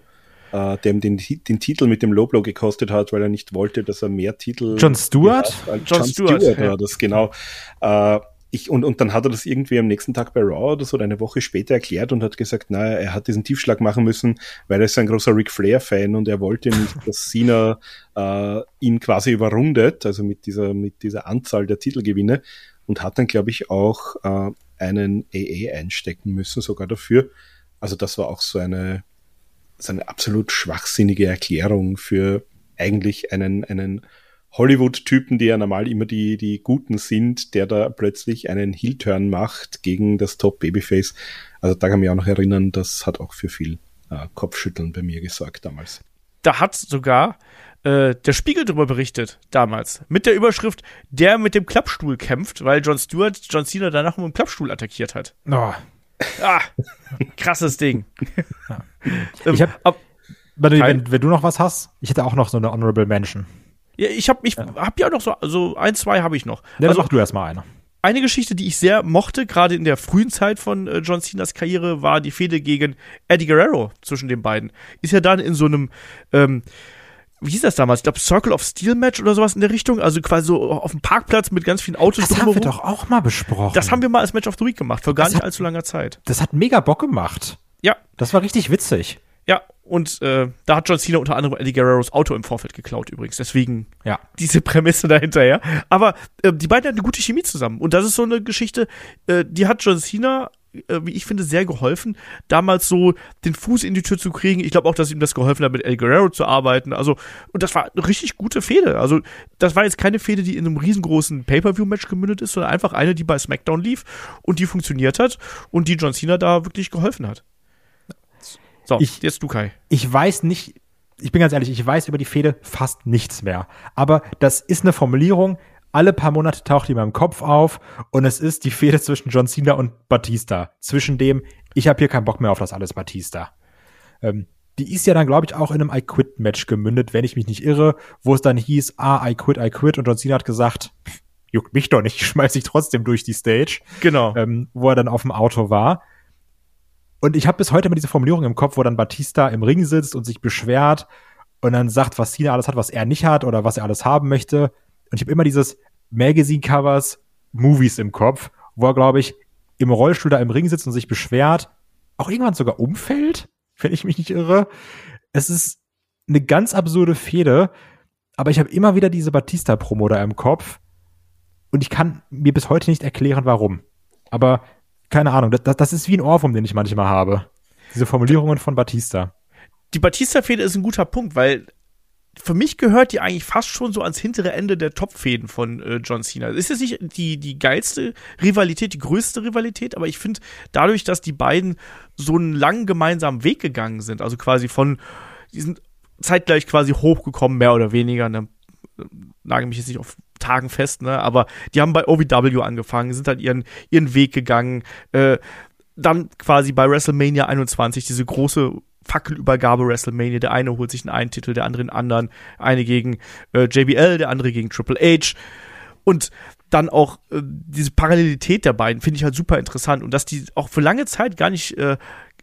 äh, dem den, den Titel mit dem Low-Blow gekostet hat, weil er nicht wollte, dass er mehr Titel. John Stewart? John, John Stewart, Stewart ja. war das, genau. Äh, ich, und, und dann hat er das irgendwie am nächsten Tag bei Raw oder so oder eine Woche später erklärt und hat gesagt, naja, er hat diesen Tiefschlag machen müssen, weil er ist ein großer Ric Flair-Fan und er wollte nicht, dass Cena äh, ihn quasi überrundet, also mit dieser, mit dieser Anzahl der Titelgewinne und hat dann, glaube ich, auch äh, einen AA einstecken müssen, sogar dafür. Also das war auch so eine, so eine absolut schwachsinnige Erklärung für eigentlich einen, einen Hollywood-Typen, die ja normal immer die, die Guten sind, der da plötzlich einen Heel-Turn macht gegen das Top-Babyface. Also da kann ich mich auch noch erinnern, das hat auch für viel äh, Kopfschütteln bei mir gesorgt damals. Da hat sogar äh, der Spiegel darüber berichtet, damals. Mit der Überschrift, der mit dem Klappstuhl kämpft, weil John Stewart John Cena danach mit dem Klappstuhl attackiert hat. Oh. Ah, krasses Ding. Ich hab, ab, wenn, wenn, wenn, du noch was hast, ich hätte auch noch so eine Honorable Mention. Ja, ich habe ich ja. hab ja noch so, so ein, zwei habe ich noch. Ja, also, mach du erstmal eine. Eine Geschichte, die ich sehr mochte, gerade in der frühen Zeit von äh, John Cenas Karriere, war die Fehde gegen Eddie Guerrero zwischen den beiden. Ist ja dann in so einem, ähm, wie hieß das damals? Ich glaube, Circle of Steel Match oder sowas in der Richtung. Also quasi so auf dem Parkplatz mit ganz vielen Autos. Das haben wir doch auch mal besprochen. Das haben wir mal als Match of the Week gemacht, vor gar das nicht hat, allzu langer Zeit. Das hat mega Bock gemacht. Ja. Das war richtig witzig. Ja, und äh, da hat John Cena unter anderem Eddie Guerreros Auto im Vorfeld geklaut übrigens. Deswegen ja. diese Prämisse dahinter, ja. Aber äh, die beiden hatten eine gute Chemie zusammen. Und das ist so eine Geschichte, äh, die hat John Cena, äh, wie ich finde, sehr geholfen, damals so den Fuß in die Tür zu kriegen. Ich glaube auch, dass ihm das geholfen hat, mit Eddie Guerrero zu arbeiten. Also, und das war eine richtig gute Fehde. Also, das war jetzt keine Fehde, die in einem riesengroßen Pay-Per-View-Match gemündet ist, sondern einfach eine, die bei SmackDown lief und die funktioniert hat und die John Cena da wirklich geholfen hat. So, ich, jetzt du, Kai. Ich weiß nicht, ich bin ganz ehrlich, ich weiß über die Fehde fast nichts mehr. Aber das ist eine Formulierung, alle paar Monate taucht die in meinem Kopf auf und es ist die Fehde zwischen John Cena und Batista. Zwischen dem, ich habe hier keinen Bock mehr auf das alles Batista. Ähm, die ist ja dann, glaube ich, auch in einem I Quit-Match gemündet, wenn ich mich nicht irre, wo es dann hieß, ah, I quit, I quit. Und John Cena hat gesagt, juckt mich doch nicht, ich schmeiß dich trotzdem durch die Stage. Genau. Ähm, wo er dann auf dem Auto war. Und ich habe bis heute immer diese Formulierung im Kopf, wo dann Batista im Ring sitzt und sich beschwert und dann sagt, was Cena alles hat, was er nicht hat oder was er alles haben möchte. Und ich habe immer dieses Magazine-Covers, Movies im Kopf, wo er, glaube ich, im Rollstuhl da im Ring sitzt und sich beschwert, auch irgendwann sogar umfällt, wenn ich mich nicht irre. Es ist eine ganz absurde Fehde, aber ich habe immer wieder diese Batista-Promo da im Kopf und ich kann mir bis heute nicht erklären, warum. Aber keine Ahnung, das, das ist wie ein Ohrwurm, den ich manchmal habe. Diese Formulierungen von Batista. Die Batista-Fehde ist ein guter Punkt, weil für mich gehört die eigentlich fast schon so ans hintere Ende der Top-Fäden von äh, John Cena. Ist jetzt nicht die, die geilste Rivalität, die größte Rivalität, aber ich finde, dadurch, dass die beiden so einen langen gemeinsamen Weg gegangen sind, also quasi von, die sind zeitgleich quasi hochgekommen, mehr oder weniger, ne, nage mich jetzt nicht auf Tagen fest, ne, aber die haben bei OVW angefangen, sind dann ihren, ihren Weg gegangen, äh, dann quasi bei WrestleMania 21 diese große Fackelübergabe WrestleMania. Der eine holt sich einen, einen Titel, der andere einen anderen. Eine gegen äh, JBL, der andere gegen Triple H. Und dann auch äh, diese Parallelität der beiden finde ich halt super interessant. Und dass die auch für lange Zeit gar nicht äh,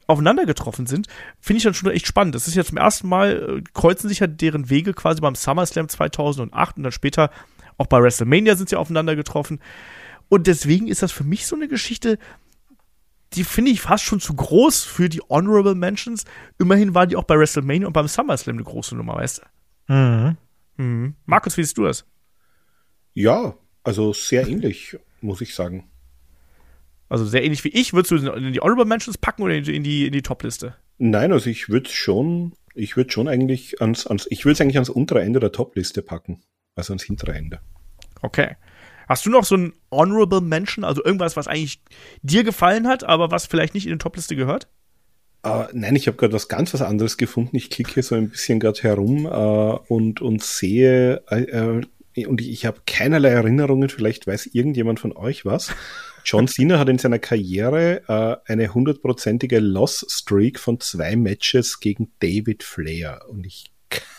aufeinander getroffen sind, finde ich dann schon echt spannend. Das ist ja zum ersten Mal, äh, kreuzen sich ja deren Wege quasi beim SummerSlam 2008 und dann später auch bei WrestleMania sind sie aufeinander getroffen. Und deswegen ist das für mich so eine Geschichte, die finde ich fast schon zu groß für die Honorable Mentions. Immerhin war die auch bei WrestleMania und beim SummerSlam eine große Nummer, weißt du? Mhm. Mhm. Markus, wie siehst du das? Ja, also sehr ähnlich, muss ich sagen. Also sehr ähnlich wie ich. Würdest du in die Honorable Mentions packen oder in die, in die Top-Liste? Nein, also ich würde schon, ich würde schon eigentlich ans, ans ich würde es eigentlich ans untere Ende der Top-Liste packen. Also ans hintere Ende. Okay. Hast du noch so ein Honorable Mention, also irgendwas, was eigentlich dir gefallen hat, aber was vielleicht nicht in die Topliste gehört? Uh, nein, ich habe gerade was ganz was anderes gefunden. Ich klicke hier so ein bisschen gerade herum uh, und, und sehe, uh, und ich, ich habe keinerlei Erinnerungen, vielleicht weiß irgendjemand von euch was. John Cena hat in seiner Karriere eine hundertprozentige Loss-Streak von zwei Matches gegen David Flair. Und ich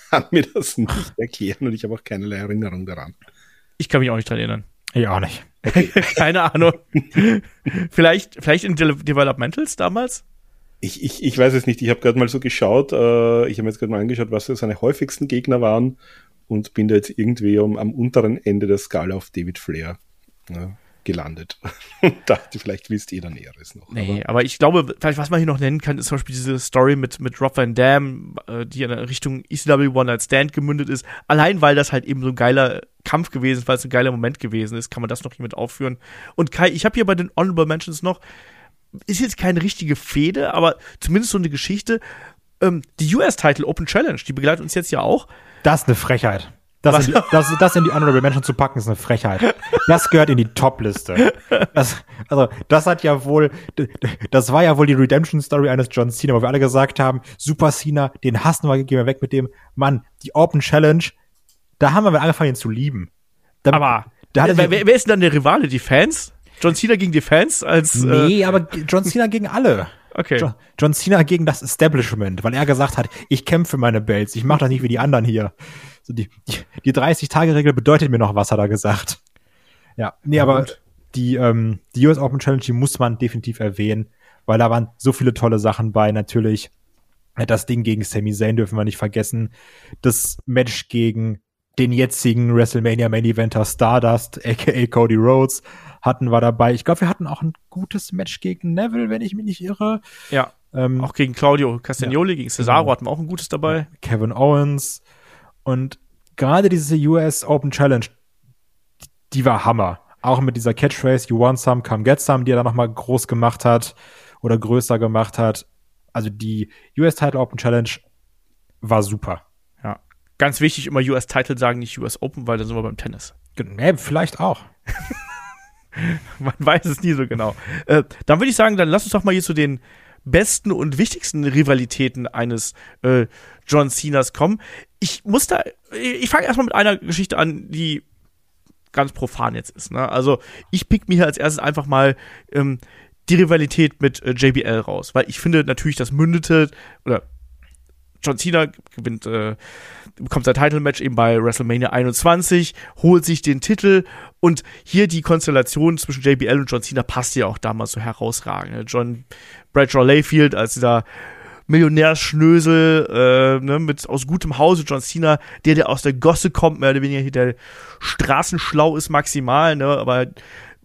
kann mir das nicht erklären und ich habe auch keinerlei Erinnerung daran. Ich kann mich auch nicht dran erinnern. Ich auch nicht. Okay. Keine Ahnung. vielleicht, vielleicht in De Developmentals damals? Ich, ich, ich weiß es nicht. Ich habe gerade mal so geschaut. Äh, ich habe mir jetzt gerade mal angeschaut, was so seine häufigsten Gegner waren und bin da jetzt irgendwie um, am unteren Ende der Skala auf David Flair ja, gelandet. Und dachte, vielleicht wisst ihr dann Näheres noch. Nee, aber, aber, ich glaube, vielleicht was man hier noch nennen kann, ist zum Beispiel diese Story mit, mit Rob Van Dam, äh, die in Richtung ECW One Night Stand gemündet ist. Allein, weil das halt eben so ein geiler Kampf gewesen ist, weil es ein geiler Moment gewesen ist, kann man das noch hier mit aufführen. Und Kai, ich habe hier bei den Honorable Mentions noch, ist jetzt keine richtige Fehde, aber zumindest so eine Geschichte. Ähm, die US-Title Open Challenge, die begleitet uns jetzt ja auch. Das ist eine Frechheit. Das in, die, das, das in die Honorable Mention zu packen, ist eine Frechheit. Das gehört in die Top-Liste. Das, also, das hat ja wohl, das war ja wohl die Redemption-Story eines John Cena, wo wir alle gesagt haben, Super Cena, den hassen wir, gehen wir weg mit dem. Mann, die Open Challenge, da haben wir angefangen, ihn zu lieben. Da, aber, da wer, wer, ist denn dann der Rivale? Die Fans? John Cena gegen die Fans? Als, nee, äh, aber John Cena gegen alle. Okay. John, John, Cena gegen das Establishment, weil er gesagt hat, ich kämpfe meine Belts, ich mache das nicht wie die anderen hier. So die, die, die 30-Tage-Regel bedeutet mir noch was, hat er gesagt. Ja, nee, ja, aber gut. die, ähm, die US Open Challenge, die muss man definitiv erwähnen, weil da waren so viele tolle Sachen bei. Natürlich das Ding gegen Sami Zayn dürfen wir nicht vergessen. Das Match gegen den jetzigen WrestleMania Main Eventer Stardust, aka Cody Rhodes, hatten wir dabei. Ich glaube, wir hatten auch ein gutes Match gegen Neville, wenn ich mich nicht irre. Ja. Ähm, auch gegen Claudio Castagnoli, ja, gegen Cesaro genau. hatten wir auch ein gutes dabei. Kevin Owens. Und gerade diese US Open Challenge, die war Hammer. Auch mit dieser Catchphrase, you want some, come get some, die er dann nochmal groß gemacht hat oder größer gemacht hat. Also die US Title Open Challenge war super. Ja. Ganz wichtig, immer US Title sagen, nicht US Open, weil dann sind wir beim Tennis. Nee, vielleicht auch. Man weiß es nie so genau. Äh, dann würde ich sagen, dann lass uns doch mal hier zu den besten und wichtigsten Rivalitäten eines äh, John Cenas kommen. Ich muss da, ich fange erstmal mit einer Geschichte an, die ganz profan jetzt ist. Ne? Also ich pick mir hier als erstes einfach mal ähm, die Rivalität mit äh, JBL raus, weil ich finde natürlich, das mündete oder John Cena gewinnt, äh, bekommt sein Title-Match eben bei WrestleMania 21, holt sich den Titel und hier die Konstellation zwischen JBL und John Cena passt ja auch damals so herausragend. Ne? John Bradshaw Layfield als dieser Millionärschnösel äh, ne, mit aus gutem Hause John Cena, der der aus der Gosse kommt, mehr oder weniger hier der straßenschlau ist maximal, ne, aber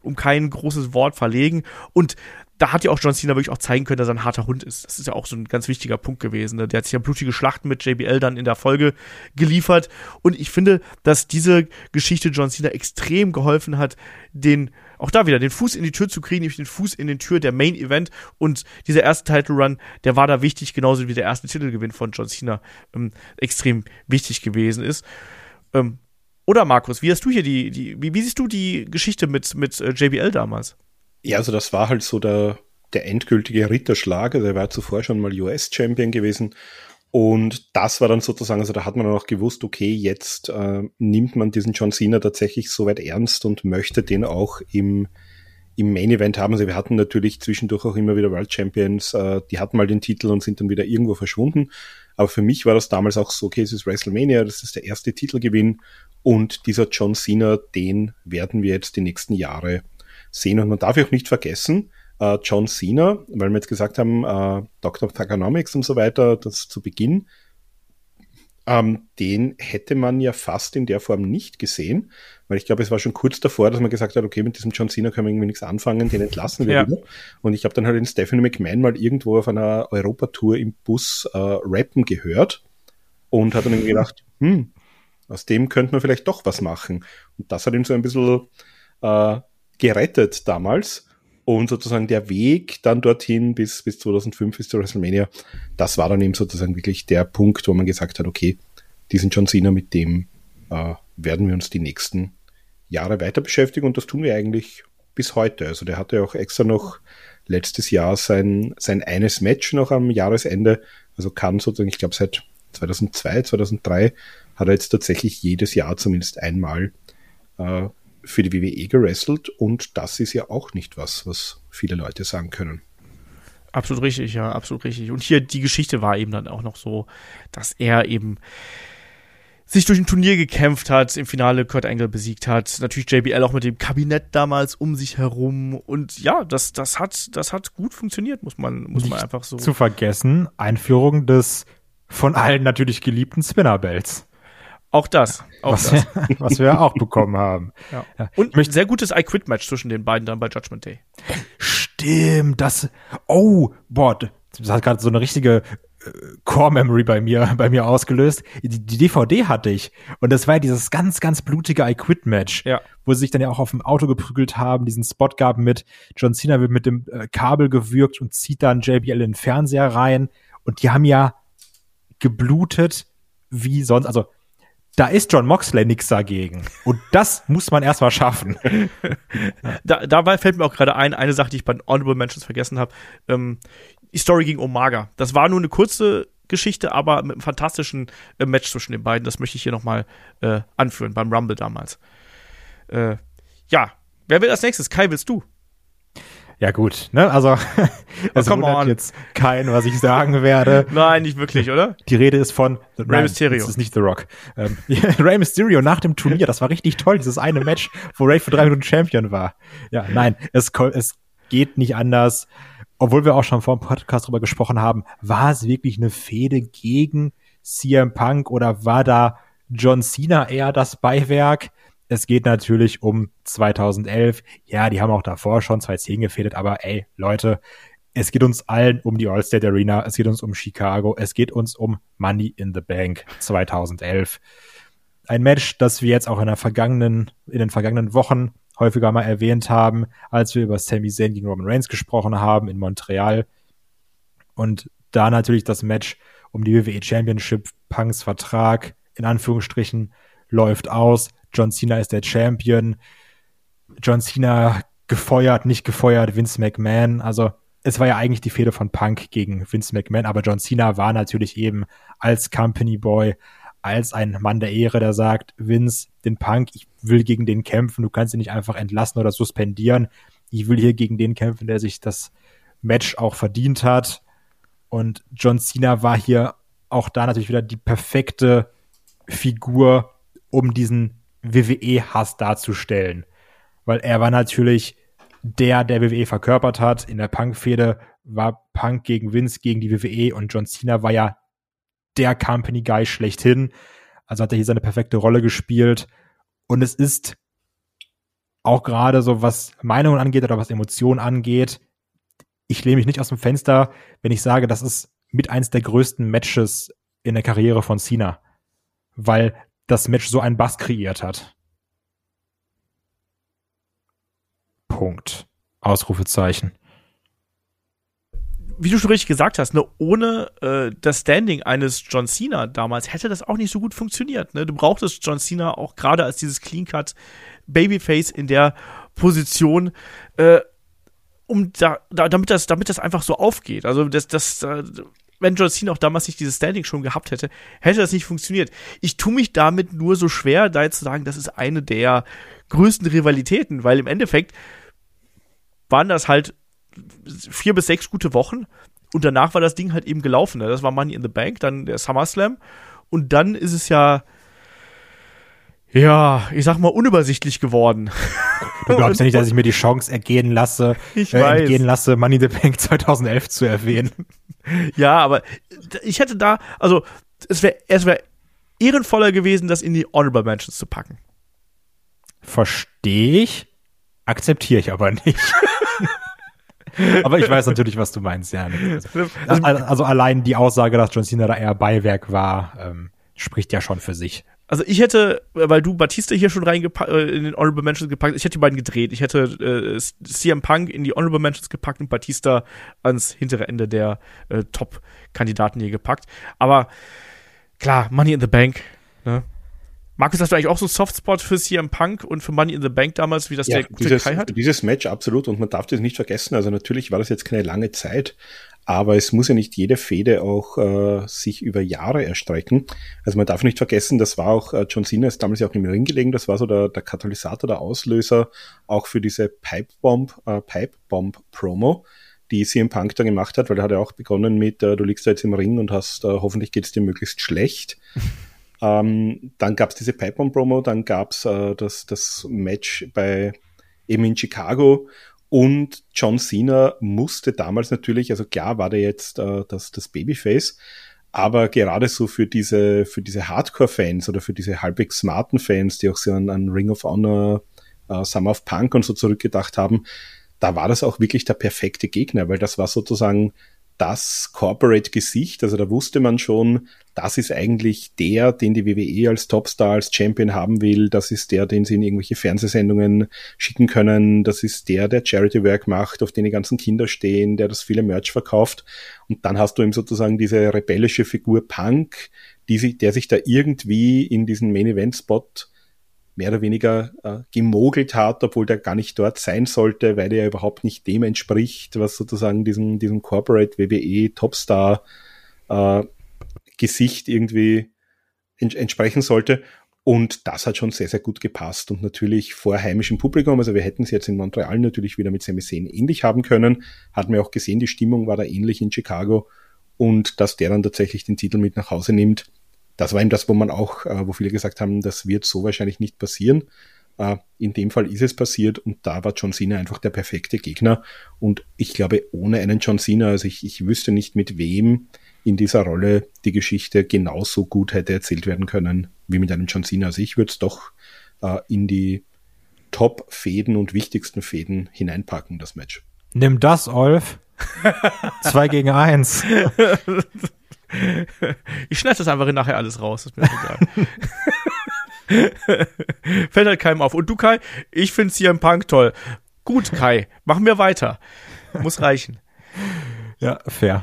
um kein großes Wort verlegen. Und da hat ja auch John Cena wirklich auch zeigen können, dass er ein harter Hund ist. Das ist ja auch so ein ganz wichtiger Punkt gewesen. Ne? Der hat sich ja blutige Schlachten mit JBL dann in der Folge geliefert. Und ich finde, dass diese Geschichte John Cena extrem geholfen hat, den, auch da wieder, den Fuß in die Tür zu kriegen, nämlich den Fuß in den Tür der Main Event. Und dieser erste Title Run, der war da wichtig, genauso wie der erste Titelgewinn von John Cena ähm, extrem wichtig gewesen ist. Ähm, oder Markus, wie hast du hier die, die wie, wie siehst du die Geschichte mit, mit äh, JBL damals? Ja, also das war halt so der, der endgültige Ritterschlag. Also er war zuvor schon mal US-Champion gewesen. Und das war dann sozusagen, also da hat man dann auch gewusst, okay, jetzt äh, nimmt man diesen John Cena tatsächlich so weit ernst und möchte den auch im, im Main Event haben. Also wir hatten natürlich zwischendurch auch immer wieder World Champions, äh, die hatten mal den Titel und sind dann wieder irgendwo verschwunden. Aber für mich war das damals auch so, okay, es ist WrestleMania, das ist der erste Titelgewinn und dieser John Cena, den werden wir jetzt die nächsten Jahre sehen. Und man darf auch nicht vergessen, äh, John Cena, weil wir jetzt gesagt haben, äh, Dr. Thugonomics und so weiter, das zu Beginn, ähm, den hätte man ja fast in der Form nicht gesehen, weil ich glaube, es war schon kurz davor, dass man gesagt hat, okay, mit diesem John Cena können wir irgendwie nichts anfangen, den entlassen wir ja. wieder. Und ich habe dann halt den Stephanie McMahon mal irgendwo auf einer Europatour im Bus äh, rappen gehört und hat dann irgendwie gedacht, hm, aus dem könnte man vielleicht doch was machen. Und das hat ihm so ein bisschen äh, gerettet damals. Und sozusagen der Weg dann dorthin bis, bis 2005, bis zu WrestleMania, das war dann eben sozusagen wirklich der Punkt, wo man gesagt hat, okay, diesen John Cena, mit dem äh, werden wir uns die nächsten Jahre weiter beschäftigen und das tun wir eigentlich bis heute. Also der hatte auch extra noch letztes Jahr sein, sein eines Match noch am Jahresende. Also kann sozusagen, ich glaube seit 2002, 2003 hat er jetzt tatsächlich jedes Jahr zumindest einmal äh, für die WWE gerestelt und das ist ja auch nicht was, was viele Leute sagen können. Absolut richtig, ja, absolut richtig. Und hier die Geschichte war eben dann auch noch so, dass er eben sich durch ein Turnier gekämpft hat, im Finale Kurt Angle besiegt hat, natürlich JBL auch mit dem Kabinett damals um sich herum und ja, das, das hat, das hat gut funktioniert, muss man, muss Nicht man einfach so. Zu vergessen, Einführung des von allen natürlich geliebten Spinnerbells. Auch das. Auch was, das. Wir, was wir auch bekommen haben. Ja. Und ein sehr gutes I Quit Match zwischen den beiden dann bei Judgment Day. Stimmt, das. Oh, boah, das hat gerade so eine richtige äh, Core Memory bei mir, bei mir ausgelöst. Die, die, DVD hatte ich. Und das war ja dieses ganz, ganz blutige I Quit Match. Ja. Wo sie sich dann ja auch auf dem Auto geprügelt haben, diesen Spot gaben mit John Cena wird mit dem äh, Kabel gewürgt und zieht dann JBL in den Fernseher rein. Und die haben ja geblutet wie sonst. Also da ist John Moxley nix dagegen. Und das muss man erstmal schaffen. da, dabei fällt mir auch gerade ein, eine Sache, die ich bei den Honorable Mentions vergessen habe. Ähm, die Story gegen Omaga. Das war nur eine kurze Geschichte, aber mit einem fantastischen äh, Match zwischen den beiden. Das möchte ich hier nochmal äh, anführen, beim Rumble damals. Äh, ja, wer will als nächstes? Kai, willst du? Ja gut, ne? Also es wundert on. jetzt kein, was ich sagen werde. Nein, nicht wirklich, oder? Die Rede ist von The Rey Mysterio. Das ist nicht The Rock. Ähm, Rey Mysterio nach dem Turnier, das war richtig toll, dieses eine Match, wo Rey für drei Minuten Champion war. Ja, nein, es, es geht nicht anders. Obwohl wir auch schon vor dem Podcast drüber gesprochen haben, war es wirklich eine Fehde gegen CM Punk oder war da John Cena eher das Beiwerk? Es geht natürlich um 2011. Ja, die haben auch davor schon 2010 gefädelt, aber ey, Leute, es geht uns allen um die All-State Arena, es geht uns um Chicago, es geht uns um Money in the Bank 2011. Ein Match, das wir jetzt auch in, der vergangenen, in den vergangenen Wochen häufiger mal erwähnt haben, als wir über Sami Zayn gegen Roman Reigns gesprochen haben in Montreal. Und da natürlich das Match um die WWE Championship, Punks Vertrag in Anführungsstrichen läuft aus. John Cena ist der Champion. John Cena gefeuert, nicht gefeuert, Vince McMahon. Also es war ja eigentlich die Fehde von Punk gegen Vince McMahon, aber John Cena war natürlich eben als Company Boy, als ein Mann der Ehre, der sagt, Vince, den Punk, ich will gegen den kämpfen, du kannst ihn nicht einfach entlassen oder suspendieren. Ich will hier gegen den kämpfen, der sich das Match auch verdient hat. Und John Cena war hier auch da natürlich wieder die perfekte Figur, um diesen WWE-Hass darzustellen. Weil er war natürlich der, der WWE verkörpert hat. In der Punk-Fehde war Punk gegen Vince, gegen die WWE und John Cena war ja der Company Guy schlechthin. Also hat er hier seine perfekte Rolle gespielt. Und es ist auch gerade so, was Meinungen angeht oder was Emotionen angeht, ich lehne mich nicht aus dem Fenster, wenn ich sage, das ist mit eins der größten Matches in der Karriere von Cena. Weil das Match so einen Bass kreiert hat. Punkt. Ausrufezeichen wie du schon richtig gesagt hast, ne, ohne äh, das Standing eines John Cena damals hätte das auch nicht so gut funktioniert. Ne? Du brauchtest John Cena auch gerade als dieses Clean Cut Babyface in der Position, äh, um da, da, damit das, damit das einfach so aufgeht. Also das, das, äh, wenn John Cena auch damals nicht dieses Standing schon gehabt hätte, hätte das nicht funktioniert. Ich tue mich damit nur so schwer, da jetzt zu sagen, das ist eine der größten Rivalitäten, weil im Endeffekt waren das halt vier bis sechs gute Wochen und danach war das Ding halt eben gelaufen. Ne? Das war Money in the Bank, dann der SummerSlam und dann ist es ja ja, ich sag mal, unübersichtlich geworden. Du glaubst ja nicht, dass ich mir die Chance ergehen lasse, ich äh, weiß. entgehen lasse, Money the Bank 2011 zu erwähnen. Ja, aber ich hätte da, also es wäre es wäre ehrenvoller gewesen, das in die Honorable Mentions zu packen. Verstehe ich, akzeptiere ich aber nicht. Aber ich weiß natürlich, was du meinst, ja. Also, also, allein die Aussage, dass John Cena da eher Beiwerk war, ähm, spricht ja schon für sich. Also ich hätte, weil du Batista hier schon reingepackt, äh, in den Honorable Mentions gepackt, ich hätte die beiden gedreht. Ich hätte äh, CM Punk in die Honorable Mentions gepackt und Batista ans hintere Ende der äh, Top-Kandidaten hier gepackt. Aber klar, Money in the Bank, ne? Markus, hast du eigentlich auch so einen Softspot für CM Punk und für Money in the Bank damals, wie das ja, der gute dieses, Kai hat? Dieses Match absolut und man darf das nicht vergessen. Also natürlich war das jetzt keine lange Zeit, aber es muss ja nicht jede Fehde auch äh, sich über Jahre erstrecken. Also man darf nicht vergessen, das war auch, äh, John Cena ist damals ja auch im Ring gelegen, das war so der, der Katalysator, der Auslöser auch für diese Pipebomb, äh, Pipebomb Promo die CM Punk da gemacht hat, weil er hat ja auch begonnen mit, äh, du liegst da jetzt im Ring und hast, äh, hoffentlich geht's dir möglichst schlecht. Ähm, dann gab es diese Pipe-Bomb-Promo, dann gab es äh, das, das Match bei eben in Chicago und John Cena musste damals natürlich, also klar war der jetzt äh, das, das Babyface, aber gerade so für diese, für diese Hardcore-Fans oder für diese halbwegs smarten Fans, die auch so an, an Ring of Honor, äh, Summer of Punk und so zurückgedacht haben, da war das auch wirklich der perfekte Gegner, weil das war sozusagen das Corporate-Gesicht. Also da wusste man schon, das ist eigentlich der, den die WWE als Topstar, als Champion haben will. Das ist der, den sie in irgendwelche Fernsehsendungen schicken können. Das ist der, der Charity-Work macht, auf den die ganzen Kinder stehen, der das viele Merch verkauft. Und dann hast du ihm sozusagen diese rebellische Figur Punk, die sich, der sich da irgendwie in diesen Main-Event-Spot mehr oder weniger äh, gemogelt hat, obwohl der gar nicht dort sein sollte, weil er überhaupt nicht dem entspricht, was sozusagen diesem, diesem Corporate WWE Topstar äh, Gesicht irgendwie ents entsprechen sollte. Und das hat schon sehr, sehr gut gepasst. Und natürlich vor heimischem Publikum, also wir hätten es jetzt in Montreal natürlich wieder mit Sami Zayn ähnlich haben können. Hatten wir auch gesehen, die Stimmung war da ähnlich in Chicago. Und dass der dann tatsächlich den Titel mit nach Hause nimmt, das war eben das, wo man auch, äh, wo viele gesagt haben, das wird so wahrscheinlich nicht passieren. Äh, in dem Fall ist es passiert und da war John Cena einfach der perfekte Gegner. Und ich glaube, ohne einen John Cena, also ich, ich wüsste nicht, mit wem in dieser Rolle die Geschichte genauso gut hätte erzählt werden können wie mit einem John Cena. Also ich würde es doch äh, in die Top-Fäden und wichtigsten Fäden hineinpacken, das Match. Nimm das, Olf. Zwei gegen eins. ich schneide das einfach nachher alles raus, ist mir egal. Fällt halt keinem auf. Und du, Kai, ich finde CM Punk toll. Gut, Kai, machen wir weiter. Muss reichen. Ja, fair.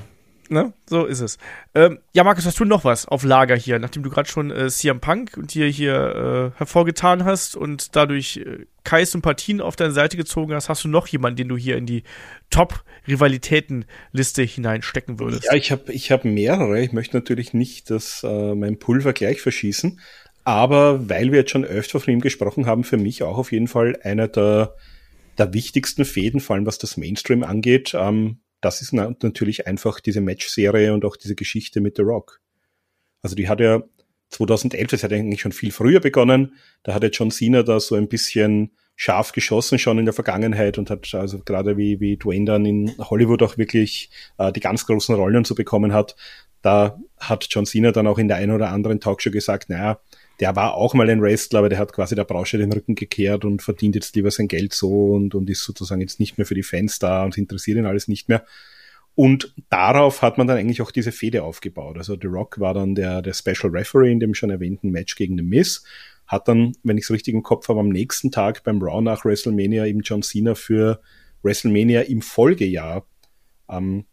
Ne? So ist es. Ähm, ja, Markus, hast du noch was auf Lager hier, nachdem du gerade schon äh, CM Punk und dir hier äh, hervorgetan hast und dadurch äh, Kais Sympathien auf deine Seite gezogen hast, hast du noch jemanden, den du hier in die Top-Rivalitätenliste hineinstecken würdest? Ja, ich habe ich hab mehrere. Ich möchte natürlich nicht, dass äh, mein Pulver gleich verschießen, aber weil wir jetzt schon öfter von ihm gesprochen haben, für mich auch auf jeden Fall einer der, der wichtigsten Fäden, vor allem was das Mainstream angeht. Ähm, das ist natürlich einfach diese Match-Serie und auch diese Geschichte mit The Rock. Also die hat ja 2011, das hat eigentlich schon viel früher begonnen, da hat ja John Cena da so ein bisschen scharf geschossen schon in der Vergangenheit und hat also gerade wie, wie Dwayne dann in Hollywood auch wirklich äh, die ganz großen Rollen zu so bekommen hat, da hat John Cena dann auch in der einen oder anderen Talkshow gesagt, naja, der war auch mal ein Wrestler, aber der hat quasi der Branche den Rücken gekehrt und verdient jetzt lieber sein Geld so und, und ist sozusagen jetzt nicht mehr für die Fans da und interessiert ihn alles nicht mehr. Und darauf hat man dann eigentlich auch diese Fehde aufgebaut. Also The Rock war dann der, der Special Referee in dem schon erwähnten Match gegen The Miz, hat dann, wenn ich es richtig im Kopf habe, am nächsten Tag beim Raw nach WrestleMania eben John Cena für WrestleMania im Folgejahr ähm,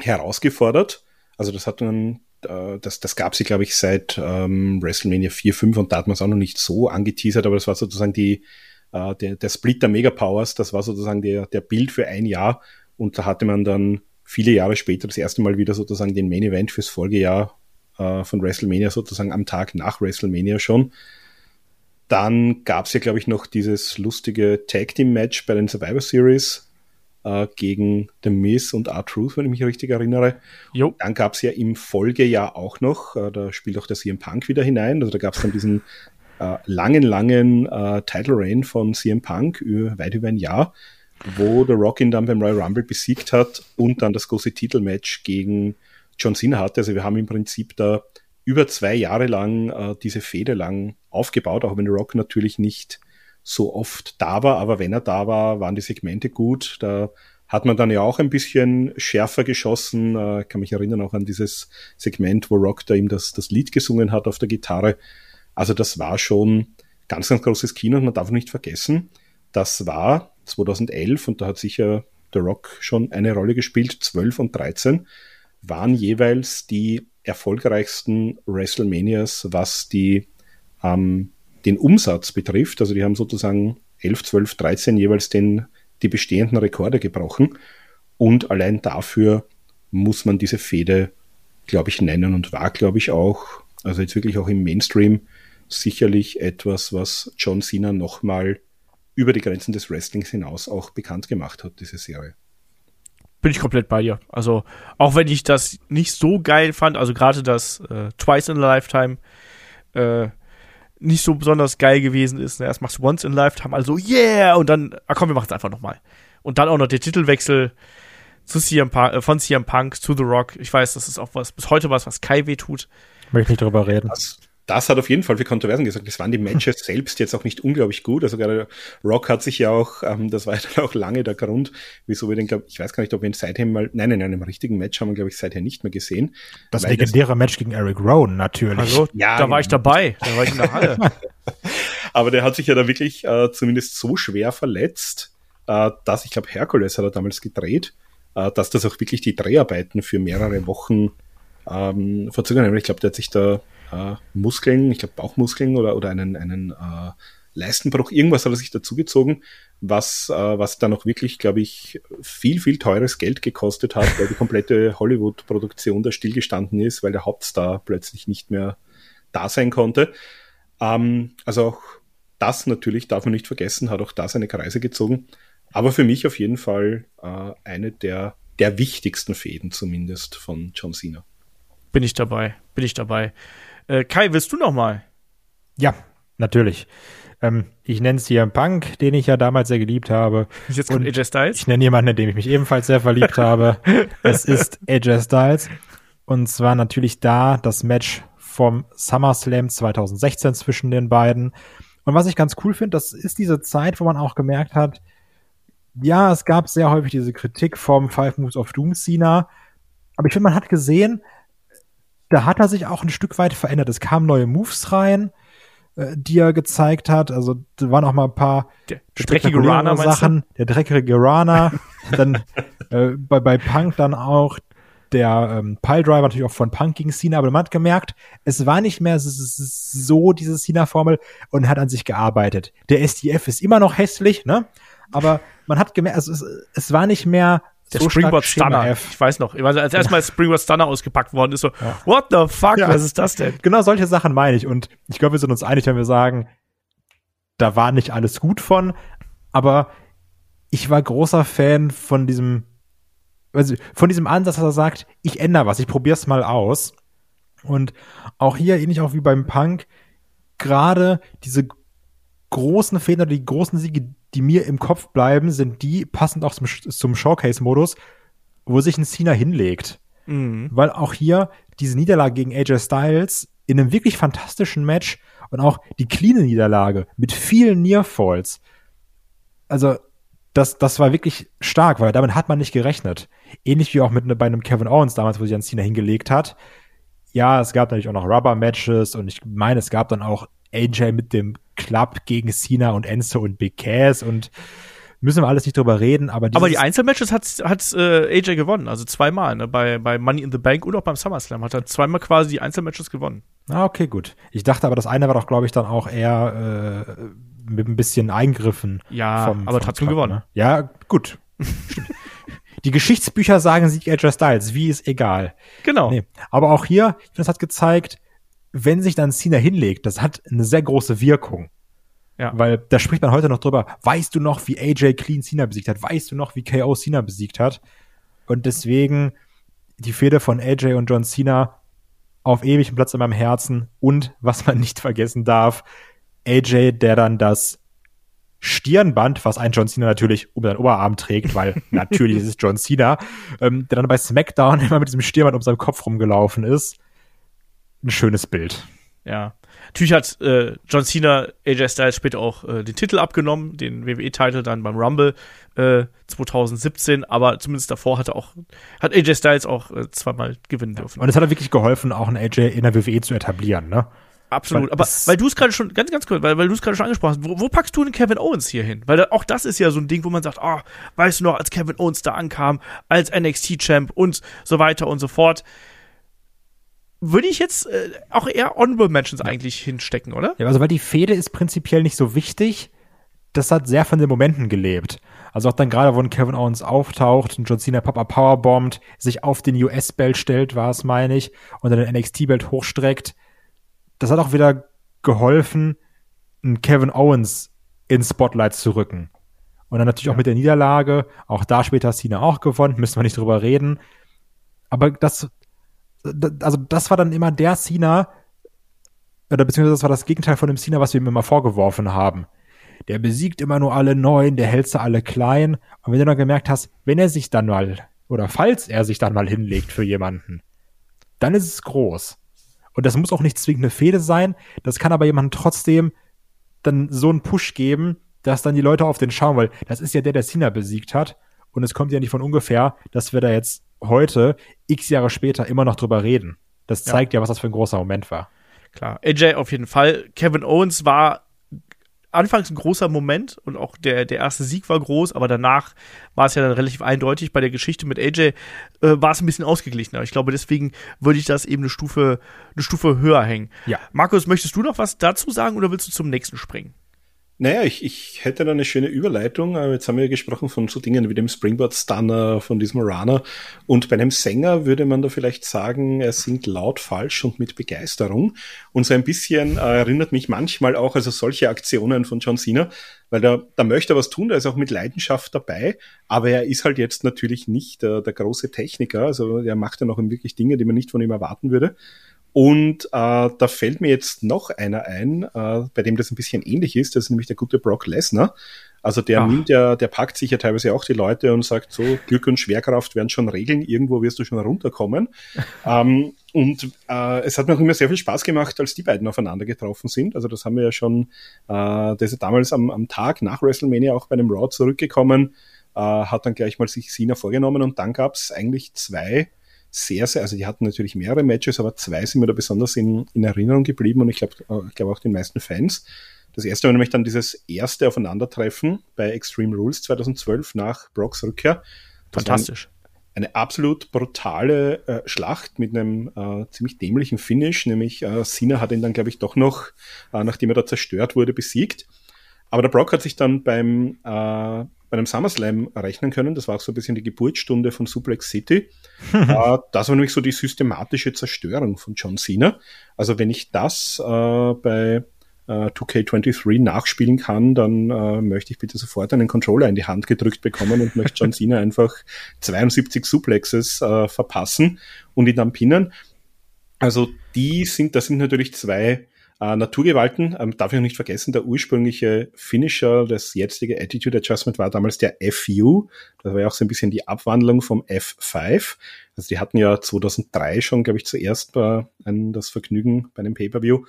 herausgefordert. Also das hat dann äh, das, das gab sie, glaube ich, seit ähm, WrestleMania 4, 5 und da hat man es auch noch nicht so angeteasert, aber das war sozusagen die, äh, der, der Split der Mega Powers, das war sozusagen der, der Bild für ein Jahr und da hatte man dann viele Jahre später das erste Mal wieder sozusagen den Main Event fürs Folgejahr äh, von WrestleMania sozusagen am Tag nach WrestleMania schon. Dann gab es ja, glaube ich, noch dieses lustige Tag Team Match bei den Survivor Series, äh, gegen The Miz und R-Truth, wenn ich mich richtig erinnere. Jo. Dann gab es ja im Folgejahr auch noch, äh, da spielt auch der CM Punk wieder hinein, also da gab es dann diesen äh, langen, langen äh, Title Reign von CM Punk über, weit über ein Jahr, wo der Rock ihn dann beim Royal Rumble besiegt hat und dann das große Titelmatch gegen John Cena hatte. Also wir haben im Prinzip da über zwei Jahre lang äh, diese Fehde lang aufgebaut, auch wenn Rock natürlich nicht so oft da war, aber wenn er da war, waren die Segmente gut. Da hat man dann ja auch ein bisschen schärfer geschossen. Äh, kann mich erinnern auch an dieses Segment, wo Rock da ihm das, das Lied gesungen hat auf der Gitarre. Also das war schon ganz, ganz großes Kino und man darf nicht vergessen, das war 2011 und da hat sicher der Rock schon eine Rolle gespielt, 12 und 13 waren jeweils die erfolgreichsten WrestleManias, was die ähm, den Umsatz betrifft. Also die haben sozusagen 11, 12, 13 jeweils den, die bestehenden Rekorde gebrochen. Und allein dafür muss man diese Fehde, glaube ich, nennen und war, glaube ich, auch, also jetzt wirklich auch im Mainstream, sicherlich etwas, was John Cena nochmal über die Grenzen des Wrestlings hinaus auch bekannt gemacht hat, diese Serie. Bin ich komplett bei dir. Also, auch wenn ich das nicht so geil fand, also gerade das äh, Twice in a Lifetime, äh, nicht so besonders geil gewesen ist. Ne? Erst machst du Once in Lifetime, also yeah, und dann, ah komm, wir machen es einfach nochmal. Und dann auch noch der Titelwechsel zu CM Punk, äh, von CM Punk zu The Rock. Ich weiß, das ist auch was, bis heute was, was Kai weh tut. Möchte nicht drüber reden. Das, das hat auf jeden Fall für Kontroversen gesagt. Das waren die Matches selbst jetzt auch nicht unglaublich gut. Also gerade Rock hat sich ja auch, ähm, das war ja dann auch lange der Grund, wieso wir den, glaube ich, weiß gar nicht, ob wir ihn seither mal, nein, in einem richtigen Match haben wir, glaube ich, seither nicht mehr gesehen. Das legendäre das, Match gegen Eric Rowan, natürlich. Also, ja, da war ich dabei. Da war ich in der Halle. Aber der hat sich ja da wirklich äh, zumindest so schwer verletzt, äh, dass ich glaube, Herkules hat er damals gedreht, äh, dass das auch wirklich die Dreharbeiten für mehrere Wochen ähm, verzögern. Ich glaube, der hat sich da äh, Muskeln, ich glaube Bauchmuskeln oder, oder einen, einen äh, Leistenbruch, irgendwas hat er sich dazugezogen, was, äh, was dann auch wirklich, glaube ich, viel, viel teures Geld gekostet hat, weil die komplette Hollywood-Produktion da stillgestanden ist, weil der Hauptstar plötzlich nicht mehr da sein konnte. Ähm, also auch das natürlich darf man nicht vergessen, hat auch da seine Kreise gezogen. Aber für mich auf jeden Fall äh, eine der, der wichtigsten Fäden zumindest von John Cena. Bin ich dabei, bin ich dabei. Äh, Kai, willst du noch mal? Ja, natürlich. Ähm, ich nenne es hier Punk, den ich ja damals sehr geliebt habe. Jetzt kommt AJ Styles. Ich nenne jemanden, in dem ich mich ebenfalls sehr verliebt habe. Es ist AJ Styles. Und zwar natürlich da das Match vom SummerSlam 2016 zwischen den beiden. Und was ich ganz cool finde, das ist diese Zeit, wo man auch gemerkt hat, ja, es gab sehr häufig diese Kritik vom Five Moves of Doom Cena. Aber ich finde, man hat gesehen, da hat er sich auch ein Stück weit verändert. Es kamen neue Moves rein, äh, die er gezeigt hat. Also da waren auch mal ein paar der, der dreckige Rana Sachen. Der dreckige Rana. dann äh, bei, bei Punk dann auch der ähm, Piledriver natürlich auch von Punk gegen Cena, aber man hat gemerkt, es war nicht mehr so diese Cena-Formel und hat an sich gearbeitet. Der SDF ist immer noch hässlich, ne? Aber man hat gemerkt, also es, es war nicht mehr der so Springboard Stunner. F. Ich weiß noch, als erstmal Springboard Stunner ausgepackt worden ist, so, ja. what the fuck, ja. was ist das denn? Genau solche Sachen meine ich. Und ich glaube, wir sind uns einig, wenn wir sagen, da war nicht alles gut von, aber ich war großer Fan von diesem, also von diesem Ansatz, dass er sagt, ich ändere was, ich probiere es mal aus. Und auch hier, ähnlich auch wie beim Punk, gerade diese großen Fehler, die großen Siege, die mir im Kopf bleiben, sind die, passend auch zum, zum Showcase-Modus, wo sich ein Cena hinlegt. Mhm. Weil auch hier diese Niederlage gegen AJ Styles in einem wirklich fantastischen Match und auch die cleane Niederlage mit vielen Nearfalls. Also, das, das war wirklich stark, weil damit hat man nicht gerechnet. Ähnlich wie auch mit bei einem Kevin Owens damals, wo sich an Cena hingelegt hat. Ja, es gab natürlich auch noch Rubber-Matches und ich meine, es gab dann auch AJ mit dem Club gegen Cena und Enzo und Big Cass und müssen wir alles nicht drüber reden, aber Aber die Einzelmatches hat, hat äh, AJ gewonnen, also zweimal, ne? bei, bei Money in the Bank und auch beim SummerSlam hat er zweimal quasi die Einzelmatches gewonnen. Ah, okay, gut. Ich dachte aber, das eine war doch, glaube ich, dann auch eher äh, mit ein bisschen Eingriffen. Ja, vom, aber vom trotzdem Club, gewonnen. Ne? Ja, gut. Die Geschichtsbücher sagen Sieg AJ Styles, wie ist egal. Genau. Nee. Aber auch hier, das hat gezeigt, wenn sich dann Cena hinlegt, das hat eine sehr große Wirkung. Ja. Weil da spricht man heute noch drüber, weißt du noch, wie AJ Clean Cena besiegt hat? Weißt du noch, wie KO Cena besiegt hat? Und deswegen die Fehde von AJ und John Cena auf ewig einen Platz in meinem Herzen. Und was man nicht vergessen darf, AJ, der dann das Stirnband, was ein John Cena natürlich um seinen Oberarm trägt, weil natürlich ist es John Cena, ähm, der dann bei SmackDown immer mit diesem Stirnband um seinen Kopf rumgelaufen ist. Ein schönes Bild. Ja. Natürlich hat äh, John Cena AJ Styles später auch äh, den Titel abgenommen, den WWE-Titel dann beim Rumble äh, 2017, aber zumindest davor hat er auch, hat AJ Styles auch äh, zweimal gewinnen dürfen. Und es hat er wirklich geholfen, auch einen AJ in der WWE zu etablieren, ne? Absolut. Weil aber weil du es gerade schon, ganz, ganz kurz, weil, weil du es gerade schon angesprochen hast, wo, wo packst du einen Kevin Owens hier hin? Weil da, auch das ist ja so ein Ding, wo man sagt, oh, weißt du noch, als Kevin Owens da ankam, als NXT-Champ und so weiter und so fort würde ich jetzt äh, auch eher Honorable Mentions ja. eigentlich hinstecken, oder? Ja, also weil die Fehde ist prinzipiell nicht so wichtig. Das hat sehr von den Momenten gelebt. Also auch dann gerade, wo ein Kevin Owens auftaucht und John Cena Papa Powerbombt, sich auf den US-Belt stellt, war es, meine ich, und dann den NXT-Belt hochstreckt. Das hat auch wieder geholfen, einen Kevin Owens ins Spotlight zu rücken. Und dann natürlich ja. auch mit der Niederlage, auch da später Cena auch gewonnen, müssen wir nicht drüber reden. Aber das also das war dann immer der Cena, oder beziehungsweise das war das Gegenteil von dem Cena, was wir ihm immer vorgeworfen haben. Der besiegt immer nur alle neun, der hält sie alle klein. Und wenn du dann gemerkt hast, wenn er sich dann mal, oder falls er sich dann mal hinlegt für jemanden, dann ist es groß. Und das muss auch nicht zwingend eine Fehde sein. Das kann aber jemandem trotzdem dann so einen Push geben, dass dann die Leute auf den schauen, weil das ist ja der, der Cena besiegt hat. Und es kommt ja nicht von ungefähr, dass wir da jetzt heute, x Jahre später, immer noch drüber reden. Das zeigt ja, ja was das für ein großer Moment war. Klar, AJ auf jeden Fall. Kevin Owens war anfangs ein großer Moment und auch der, der erste Sieg war groß, aber danach war es ja dann relativ eindeutig. Bei der Geschichte mit AJ äh, war es ein bisschen ausgeglichener. Ich glaube, deswegen würde ich das eben eine Stufe, eine Stufe höher hängen. Ja. Markus, möchtest du noch was dazu sagen oder willst du zum nächsten springen? Naja, ich, ich hätte da eine schöne Überleitung. Jetzt haben wir ja gesprochen von so Dingen wie dem Springboard Stunner, von diesem Runner. Und bei einem Sänger würde man da vielleicht sagen, er singt laut, falsch und mit Begeisterung. Und so ein bisschen äh, erinnert mich manchmal auch, also solche Aktionen von John Cena, weil da, da möchte er was tun, da ist auch mit Leidenschaft dabei. Aber er ist halt jetzt natürlich nicht äh, der große Techniker. Also er macht ja noch wirklich Dinge, die man nicht von ihm erwarten würde. Und äh, da fällt mir jetzt noch einer ein, äh, bei dem das ein bisschen ähnlich ist. Das ist nämlich der gute Brock Lesnar. Also der Ach. nimmt ja, der packt sich ja teilweise auch die Leute und sagt so, Glück und Schwerkraft werden schon regeln, irgendwo wirst du schon runterkommen. ähm, und äh, es hat mir auch immer sehr viel Spaß gemacht, als die beiden aufeinander getroffen sind. Also das haben wir ja schon, äh, das ist damals am, am Tag nach WrestleMania auch bei einem Raw zurückgekommen, äh, hat dann gleich mal sich Cena vorgenommen und dann gab's eigentlich zwei sehr, sehr, also die hatten natürlich mehrere Matches, aber zwei sind mir da besonders in, in Erinnerung geblieben und ich glaube äh, ich glaube auch den meisten Fans. Das erste war nämlich dann dieses erste Aufeinandertreffen bei Extreme Rules 2012 nach Brocks Rückkehr. Fantastisch. Eine, eine absolut brutale äh, Schlacht mit einem äh, ziemlich dämlichen Finish, nämlich äh, Cena hat ihn dann, glaube ich, doch noch, äh, nachdem er da zerstört wurde, besiegt. Aber der Brock hat sich dann beim, äh, bei einem SummerSlam rechnen können. Das war auch so ein bisschen die Geburtsstunde von Suplex City. äh, das war nämlich so die systematische Zerstörung von John Cena. Also wenn ich das äh, bei äh, 2K23 nachspielen kann, dann äh, möchte ich bitte sofort einen Controller in die Hand gedrückt bekommen und möchte John Cena einfach 72 Suplexes äh, verpassen und ihn dann pinnen. Also die sind, das sind natürlich zwei äh, Naturgewalten. Ähm, darf ich noch nicht vergessen, der ursprüngliche Finisher, das jetzige Attitude Adjustment war damals der FU. Das war ja auch so ein bisschen die Abwandlung vom F5. Also die hatten ja 2003 schon, glaube ich, zuerst bei einem, das Vergnügen bei einem Pay-Per-View.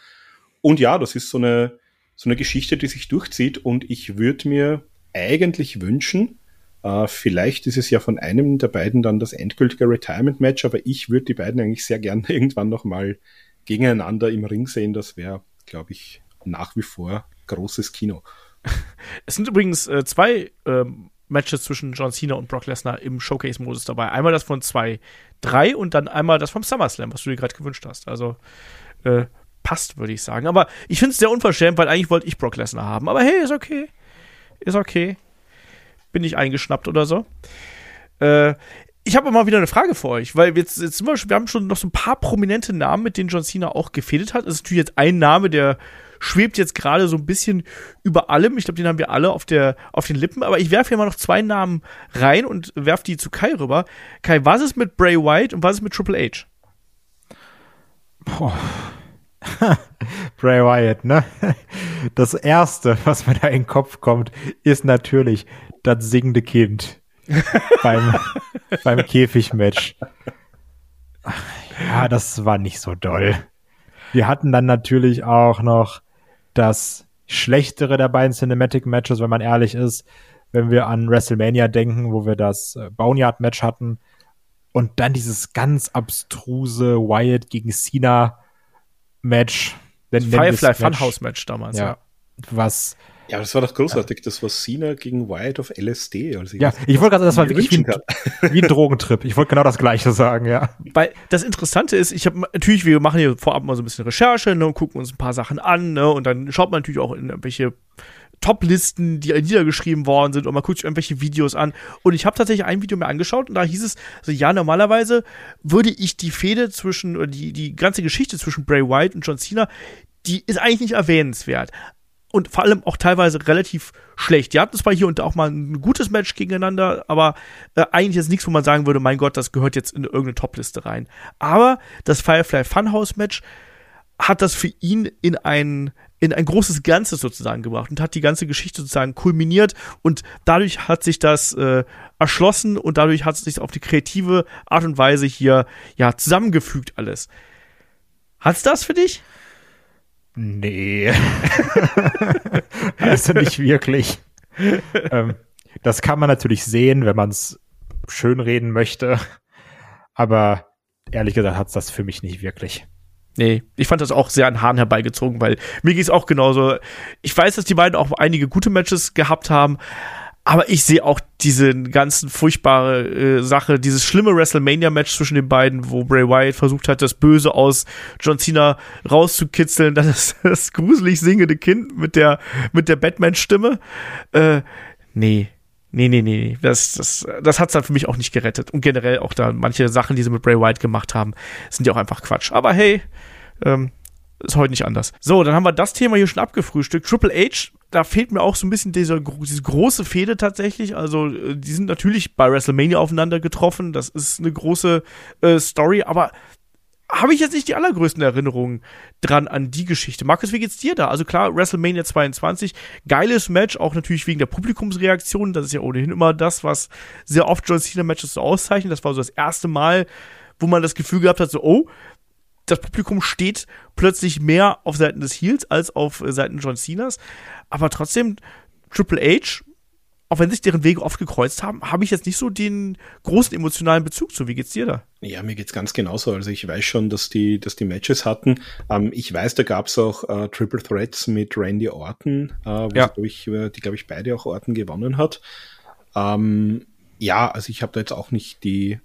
Und ja, das ist so eine, so eine Geschichte, die sich durchzieht und ich würde mir eigentlich wünschen, äh, vielleicht ist es ja von einem der beiden dann das endgültige Retirement-Match, aber ich würde die beiden eigentlich sehr gerne irgendwann nochmal gegeneinander im Ring sehen. Das wäre, glaube ich, nach wie vor großes Kino. Es sind übrigens äh, zwei ähm, Matches zwischen John Cena und Brock Lesnar im Showcase-Modus dabei. Einmal das von 2-3 und dann einmal das vom SummerSlam, was du dir gerade gewünscht hast. Also äh, passt, würde ich sagen. Aber ich finde es sehr unverschämt, weil eigentlich wollte ich Brock Lesnar haben. Aber hey, ist okay. Ist okay. Bin ich eingeschnappt oder so. Äh, ich habe mal wieder eine Frage für euch, weil jetzt, jetzt sind wir, wir haben schon noch so ein paar prominente Namen, mit denen John Cena auch gefädelt hat. Das ist natürlich jetzt ein Name, der schwebt jetzt gerade so ein bisschen über allem. Ich glaube, den haben wir alle auf, der, auf den Lippen. Aber ich werfe hier mal noch zwei Namen rein und werfe die zu Kai rüber. Kai, was ist mit Bray White und was ist mit Triple H? Boah. Bray Wyatt, ne? Das erste, was mir da in den Kopf kommt, ist natürlich das singende Kind beim, beim Käfigmatch. Ja, das war nicht so doll. Wir hatten dann natürlich auch noch das schlechtere der beiden Cinematic Matches, wenn man ehrlich ist, wenn wir an WrestleMania denken, wo wir das äh, Boneyard Match hatten und dann dieses ganz abstruse Wyatt gegen Cena Match. Firefly Funhouse Match damals, ja. ja. Was ja, das war doch großartig. Das war Cena gegen Wyatt auf LSD. Also ja, ich wollte gerade sagen, das war wirklich wie ein, wie ein, Drogentrip. Ich wollte genau das Gleiche sagen, ja. Weil das Interessante ist, ich habe natürlich, wir machen hier vorab mal so ein bisschen Recherche ne, und gucken uns ein paar Sachen an, ne, und dann schaut man natürlich auch in irgendwelche Top-Listen, die niedergeschrieben worden sind und man guckt sich irgendwelche Videos an. Und ich habe tatsächlich ein Video mir angeschaut und da hieß es, also ja, normalerweise würde ich die Fehde zwischen, oder die, die ganze Geschichte zwischen Bray Wyatt und John Cena, die ist eigentlich nicht erwähnenswert und vor allem auch teilweise relativ schlecht. Die hatten zwar hier und da auch mal ein gutes Match gegeneinander, aber äh, eigentlich ist nichts, wo man sagen würde, mein Gott, das gehört jetzt in irgendeine Topliste rein. Aber das Firefly Funhouse Match hat das für ihn in ein in ein großes Ganzes sozusagen gebracht und hat die ganze Geschichte sozusagen kulminiert und dadurch hat sich das äh, erschlossen und dadurch hat es sich auf die kreative Art und Weise hier ja zusammengefügt alles. Hat's das für dich? Nee. also nicht wirklich. ähm, das kann man natürlich sehen, wenn man es schönreden möchte. Aber ehrlich gesagt hat es das für mich nicht wirklich. Nee, ich fand das auch sehr an Haaren herbeigezogen, weil mir ging es auch genauso. Ich weiß, dass die beiden auch einige gute Matches gehabt haben, aber ich sehe auch diese ganzen furchtbare äh, Sache, dieses schlimme WrestleMania-Match zwischen den beiden, wo Bray Wyatt versucht hat, das Böse aus John Cena rauszukitzeln, dann ist das gruselig singende Kind mit der, mit der Batman-Stimme. Äh, nee. Nee, nee, nee, das, das, das hat's dann für mich auch nicht gerettet. Und generell auch da manche Sachen, die sie mit Bray Wyatt gemacht haben, sind ja auch einfach Quatsch. Aber hey, ähm, ist heute nicht anders. So, dann haben wir das Thema hier schon abgefrühstückt. Triple H, da fehlt mir auch so ein bisschen diese, diese große Fehde tatsächlich. Also, äh, die sind natürlich bei WrestleMania aufeinander getroffen. Das ist eine große äh, Story, aber habe ich jetzt nicht die allergrößten Erinnerungen dran an die Geschichte. Markus, wie geht's dir da? Also klar, WrestleMania 22, geiles Match, auch natürlich wegen der Publikumsreaktion. Das ist ja ohnehin immer das, was sehr oft John Cena Matches so auszeichnet. Das war so das erste Mal, wo man das Gefühl gehabt hat, so, oh, das Publikum steht plötzlich mehr auf Seiten des Heels als auf äh, Seiten John Cenas. Aber trotzdem, Triple H, auch wenn sich deren Wege oft gekreuzt haben, habe ich jetzt nicht so den großen emotionalen Bezug zu. Wie geht's dir da? Ja, mir geht's ganz genauso. Also ich weiß schon, dass die, dass die Matches hatten. Ähm, ich weiß, da gab's auch äh, Triple Threats mit Randy Orton, äh, wo ja. ich, äh, die, glaube ich, beide auch Orton gewonnen hat. Ähm, ja, also ich habe da jetzt auch nicht die,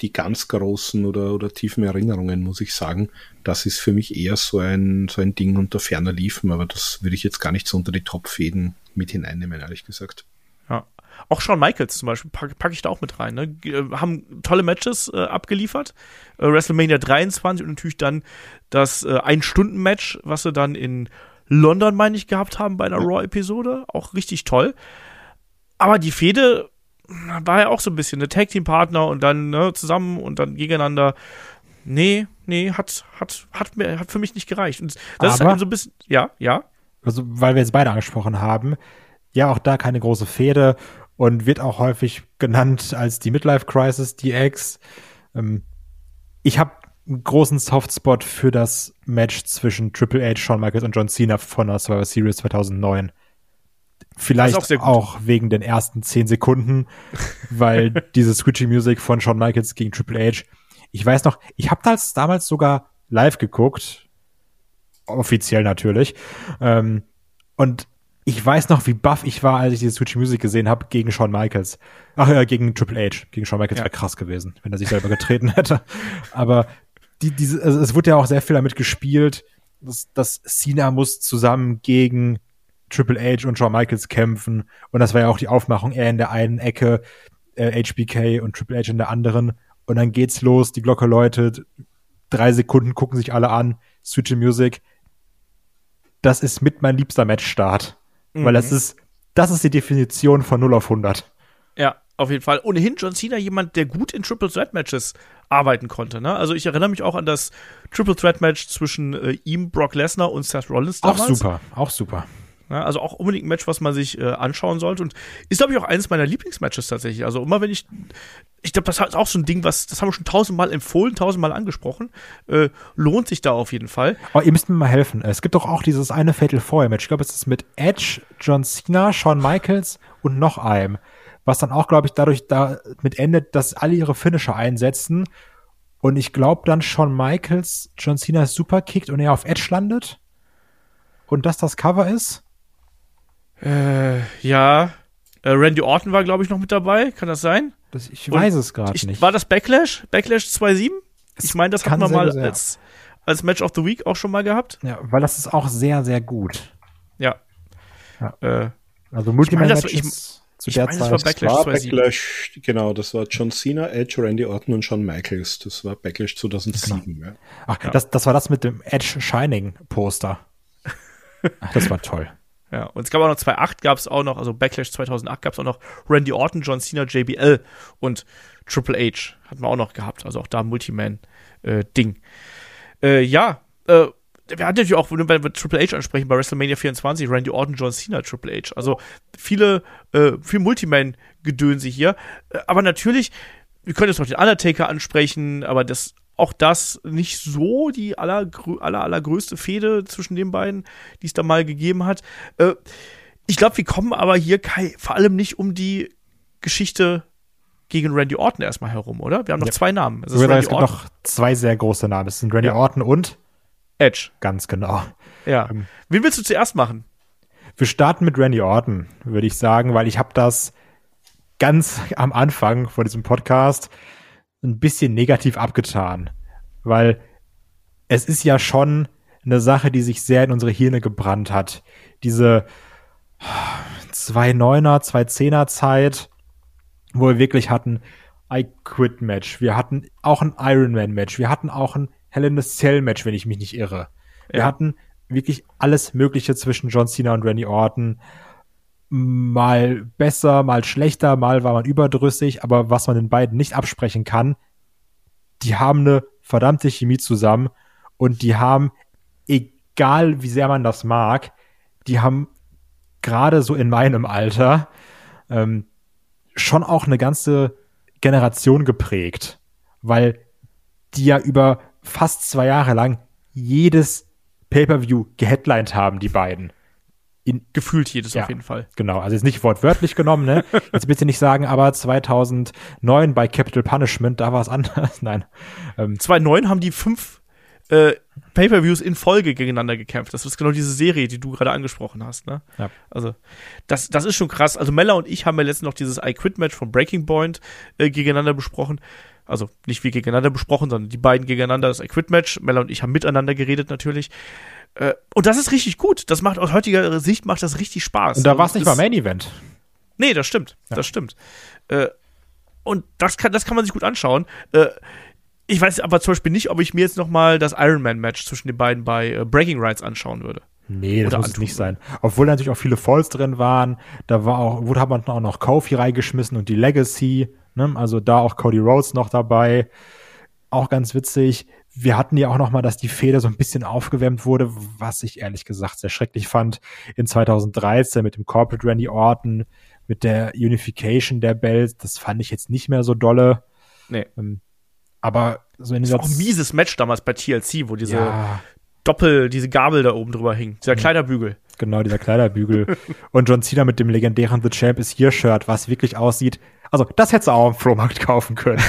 die ganz großen oder, oder tiefen Erinnerungen, muss ich sagen. Das ist für mich eher so ein, so ein Ding unter ferner Liefen, aber das würde ich jetzt gar nicht so unter die Topfäden mit hineinnehmen, ehrlich gesagt. Ja. Auch Shawn Michaels zum Beispiel packe pack ich da auch mit rein. Ne? Äh, haben tolle Matches äh, abgeliefert. Äh, WrestleMania 23 und natürlich dann das äh, Ein-Stunden-Match, was sie dann in London, meine ich, gehabt haben bei einer. Raw-Episode. Auch richtig toll. Aber die Fehde war ja auch so ein bisschen eine Tag Team Partner und dann ne, zusammen und dann gegeneinander. Nee, nee, hat, hat, hat, mir, hat für mich nicht gereicht. Und das Aber- ist halt so ein bisschen, ja, ja. Also, weil wir jetzt beide angesprochen haben, ja, auch da keine große Fehde und wird auch häufig genannt als die Midlife Crisis, die Ex. Ähm, ich habe einen großen Softspot für das Match zwischen Triple H, Shawn Michaels und John Cena von der Survivor Series 2009. Vielleicht auch auch, wegen den ersten zehn Sekunden, weil diese Switching Music von Shawn Michaels gegen Triple H. Ich weiß noch, ich habe das damals sogar live geguckt, offiziell natürlich. Ähm, und ich weiß noch, wie buff ich war, als ich diese Switching Music gesehen habe gegen Shawn Michaels. Ach ja, gegen Triple H. Gegen Shawn Michaels Ja. wäre krass gewesen, wenn er sich selber getreten hätte. Aber die, diese, also es wurde ja auch sehr viel damit gespielt, dass, dass Cena muss zusammen gegen Triple H und Shawn Michaels kämpfen. Und das war ja auch die Aufmachung, er in der einen Ecke, äh, HBK und Triple H in der anderen. Und dann geht's los, die Glocke läutet, drei Sekunden gucken sich alle an, Switching Music. Das ist mit mein liebster Matchstart. Weil das ist, das ist die Definition von 0 auf 100. Ja, auf jeden Fall. Ohnehin John Cena jemand, der gut in Triple Threat Matches arbeiten konnte. Ne? Also ich erinnere mich auch an das Triple Threat Match zwischen äh, ihm, Brock Lesnar und Seth Rollins Auch damals. super, auch super. Ja, also auch unbedingt ein Match, was man sich äh, anschauen sollte. Und ist, glaube ich, auch eines meiner Lieblingsmatches tatsächlich. Also immer wenn ich, ich glaube, das ist auch so ein Ding, was, das haben wir schon tausendmal empfohlen, tausendmal angesprochen. Äh, lohnt sich da auf jeden Fall. Aber ihr müsst mir mal helfen. Es gibt doch auch dieses eine Fatal Four Match. Ich glaube, es ist mit Edge, John Cena, Shawn Michaels und noch einem. Was dann auch, glaube ich, dadurch damit endet, dass alle ihre Finisher einsetzen. Und ich glaube dann Shawn Michaels, John Cena superkickt und er auf Edge landet. Und das das Cover ist. Äh, ja. Äh, Randy Orton war, glaube ich, noch mit dabei. Kann das sein? Das, ich Und weiß es gerade Ich, nicht. war das Backlash? Backlash 2.7? Es Ich meine, das kann hatten wir sehr mal sein. als, als Match of the Week auch schon mal gehabt. ja, weil das ist auch sehr, sehr gut. Ja. Ja. Äh, Also meine, das- Multiman-Matches zu ich der meine, das war Zeit. Backlash war 2.7. Backlash, genau, das war John Cena, Edge, Randy Orton und Shawn Michaels. Das war Backlash 2007. Ja. Ach, das, das war das mit dem Edge Shining Poster. Ach, das war toll. Ja, und es gab auch noch 2008 gab es auch noch, also Backlash 2008 gab es auch noch Randy Orton, John Cena, JBL und Triple H hatten wir auch noch gehabt, also auch da Multiman-Ding. Äh, ja, äh, wir hatten natürlich auch, wenn wir Triple H ansprechen, bei WrestleMania 24, Randy Orton, John Cena, Triple H. Also viele, äh, viel Multiman-Gedönse hier. Äh, aber natürlich, wir können jetzt noch den Undertaker ansprechen, aber das, auch das nicht so die allergrö aller, allergrößte Fehde zwischen den beiden, die es da mal gegeben hat. Äh, ich glaube, wir kommen aber hier Kai, vor allem nicht um die Geschichte gegen Randy Orton erstmal herum, oder? Wir haben noch Ja. zwei Namen. Es würde sagen, es Randy gibt Orton, noch zwei sehr große Namen. Es sind Randy Ja. Orton und Edge. ganz genau. Ja. Ähm. Wen willst du zuerst machen? Wir starten mit Randy Orton, würde ich sagen, weil ich habe das ganz am Anfang von diesem Podcast ein bisschen negativ abgetan, weil es ist ja schon eine Sache, die sich sehr in unsere Hirne gebrannt hat. Diese zwei Neuner, zwei Zehner Zeit, wo wir wirklich hatten I Quit Match, wir hatten auch ein Ironman Match, wir hatten auch ein Hell in a Cell Match, wenn ich mich nicht irre. Wir Ja. hatten wirklich alles Mögliche zwischen John Cena und Randy Orton. Mal besser, mal schlechter, mal war man überdrüssig, aber was man den beiden nicht absprechen kann, die haben eine verdammte Chemie zusammen und die haben, egal wie sehr man das mag, die haben gerade so in meinem Alter ähm, schon auch eine ganze Generation geprägt, weil die ja über fast zwei Jahre lang jedes Pay-per-View geheadlined haben, die beiden. In, Gefühlt jedes Ja. auf jeden Fall. genau, also jetzt nicht wortwörtlich genommen, ne? Jetzt bitte nicht sagen, aber 2009 bei Capital Punishment, da war es anders. Nein. Ähm, 2009 haben die fünf äh, Pay-Per-Views in Folge gegeneinander gekämpft. Das ist genau diese Serie, die du gerade angesprochen hast. Ne? Ja. Also, das, das ist schon krass. Also, Mella und ich haben ja letztens noch dieses I Quit-Match von Breaking Point äh, gegeneinander besprochen. Also, nicht wir gegeneinander besprochen, sondern die beiden gegeneinander, das I Quit-Match. Mella und ich haben miteinander geredet natürlich. Äh, und das ist richtig gut. Das macht aus heutiger Sicht macht das richtig Spaß. und da Also, war es nicht mal ist- Main Event. Nee, das stimmt. Ja. Das stimmt. Äh, und das kann, das kann man sich gut anschauen. Äh, ich weiß aber zum Beispiel nicht, ob ich mir jetzt noch mal das Ironman-Match zwischen den beiden bei Breaking Rights anschauen würde. Nee, das Oder muss nicht sein. Obwohl natürlich auch viele Falls drin waren. Da war auch, wurde hat man auch noch Kofi reingeschmissen und die Legacy. Ne? Also da auch Cody Rhodes noch dabei. auch ganz witzig. Wir hatten ja auch noch mal, dass die Feder so ein bisschen aufgewärmt wurde, was ich ehrlich gesagt sehr schrecklich fand. In 2013 mit dem Corporate Randy Orton, mit der Unification der Bells, das fand ich jetzt nicht mehr so dolle. Nee. Ähm, aber so in Das dieser war auch ein mieses Match damals bei TLC, wo diese ja, Doppel, diese Gabel da oben drüber hing. Dieser Kleiderbügel. genau, dieser Kleiderbügel. und John Cena mit dem legendären The Champ is Here Shirt, was wirklich aussieht. Also, das hättest du auch im Flohmarkt kaufen können.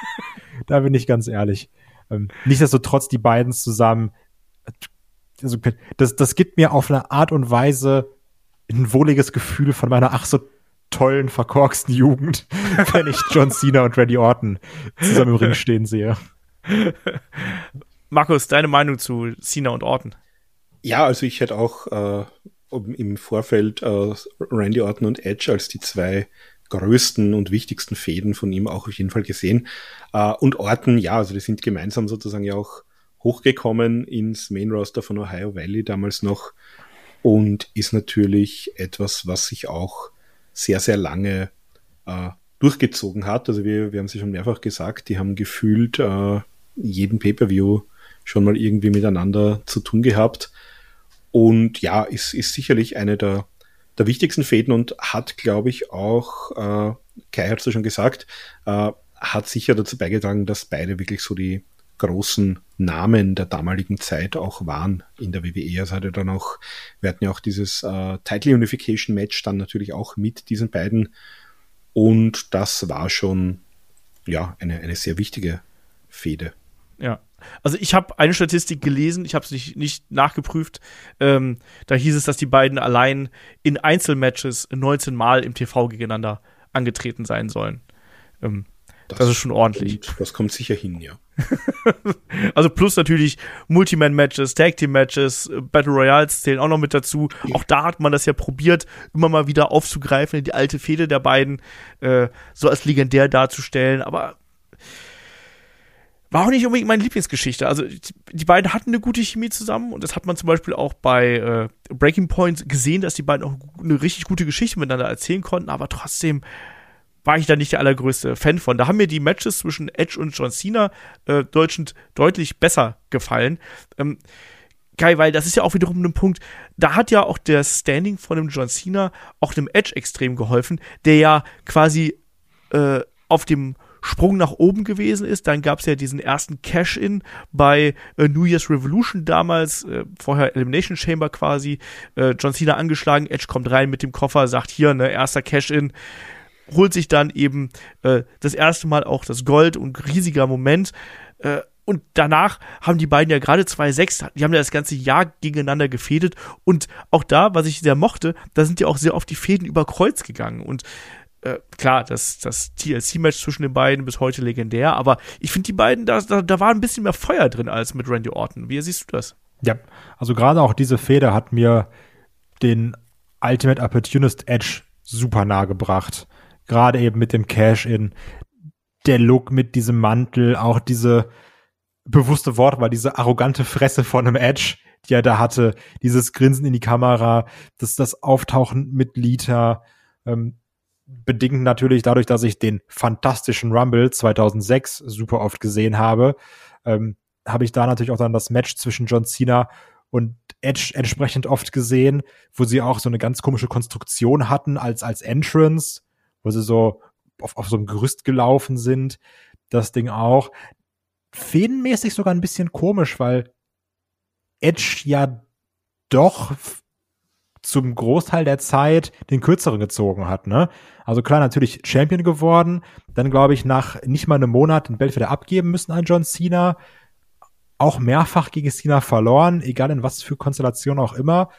da bin ich ganz ehrlich. Ähm, nichtsdestotrotz die beiden zusammen. Also, das, das gibt mir auf eine Art und Weise ein wohliges Gefühl von meiner ach so tollen, verkorksten Jugend, wenn ich John Cena und Randy Orton zusammen im Ring stehen sehe. Markus, deine Meinung zu Cena und Orton? Ja, also ich hätte auch äh, im Vorfeld äh, Randy Orton und Edge als die zwei größten und wichtigsten Fäden von ihm auch auf jeden Fall gesehen. Äh, und Orton, ja, also die sind gemeinsam sozusagen ja auch hochgekommen ins Main Roster von Ohio Valley damals noch und ist natürlich etwas, was sich auch sehr, sehr lange äh, durchgezogen hat. Also wir, wir haben ja schon mehrfach gesagt, die haben gefühlt äh, jeden Pay-per-View schon mal irgendwie miteinander zu tun gehabt. Und ja, ist, ist sicherlich eine der, der wichtigsten Fäden und hat, glaube ich, auch, äh, Kai hat es ja schon gesagt, äh, hat sicher dazu beigetragen, dass beide wirklich so die großen Namen der damaligen Zeit auch waren in der WWE. Also hatte dann auch, wir hatten ja auch dieses äh, Title Unification Match dann natürlich auch mit diesen beiden. Und das war schon, ja, eine, eine sehr wichtige Fehde. Ja. Also ich habe eine Statistik gelesen, ich habe es nicht, nicht nachgeprüft. Ähm, da hieß es, dass die beiden allein in Einzelmatches 19 Mal im TV gegeneinander angetreten sein sollen. Ähm, das, ist schon ordentlich. Das kommt sicher hin, ja. Also plus natürlich Multiman-Matches, Tag-Team-Matches, äh, Battle Royals zählen auch noch mit dazu. Auch da hat man das ja probiert, immer mal wieder aufzugreifen, die alte Fehde der beiden äh, so als legendär darzustellen. Aber war auch nicht unbedingt meine Lieblingsgeschichte. Also die, beiden hatten eine gute Chemie zusammen und das hat man zum Beispiel auch bei äh, Breaking Point gesehen, dass die beiden auch eine richtig gute Geschichte miteinander erzählen konnten, aber trotzdem war ich da nicht der allergrößte Fan von. Da haben mir die Matches zwischen Edge und John Cena äh, deutschend deutlich besser gefallen. Ähm, Geil, weil das ist ja auch wiederum ein Punkt, da hat ja auch der Standing von dem John Cena auch dem Edge extrem geholfen, der ja quasi äh, auf dem Sprung nach oben gewesen ist. Dann gab es ja diesen ersten Cash-In bei äh, New Year's Revolution damals, äh, vorher Elimination Chamber quasi. Äh, John Cena angeschlagen, Edge kommt rein mit dem Koffer, sagt hier, ne, erster Cash-In, holt sich dann eben äh, das erste Mal auch das Gold und riesiger Moment. Äh, und danach haben die beiden ja gerade 2-6, die haben ja das ganze Jahr gegeneinander gefädet. Und auch da, was ich sehr mochte, da sind ja auch sehr oft die Fäden über Kreuz gegangen. Und äh, klar, das, das TLC-Match zwischen den beiden bis heute legendär, aber ich finde die beiden, da, da, da war ein bisschen mehr Feuer drin als mit Randy Orton. Wie siehst du das? Ja, also gerade auch diese Feder hat mir den Ultimate Opportunist Edge super nah gebracht. Gerade eben mit dem Cash-In, der Look mit diesem Mantel, auch diese bewusste Wort war diese arrogante Fresse von einem Edge, die er da hatte, dieses Grinsen in die Kamera, das, das Auftauchen mit Lita, ähm, bedingt natürlich dadurch, dass ich den fantastischen Rumble 2006 super oft gesehen habe, ähm, habe ich da natürlich auch dann das Match zwischen John Cena und Edge entsprechend oft gesehen, wo sie auch so eine ganz komische Konstruktion hatten als, als Entrance, wo sie so auf, auf so einem Gerüst gelaufen sind. Das Ding auch. Fädenmäßig sogar ein bisschen komisch, weil Edge ja doch zum Großteil der Zeit den kürzeren gezogen hat, ne? Also klar, natürlich Champion geworden, dann glaube ich nach nicht mal einem Monat den Belt wieder abgeben müssen an John Cena, auch mehrfach gegen Cena verloren, egal in was für Konstellation auch immer.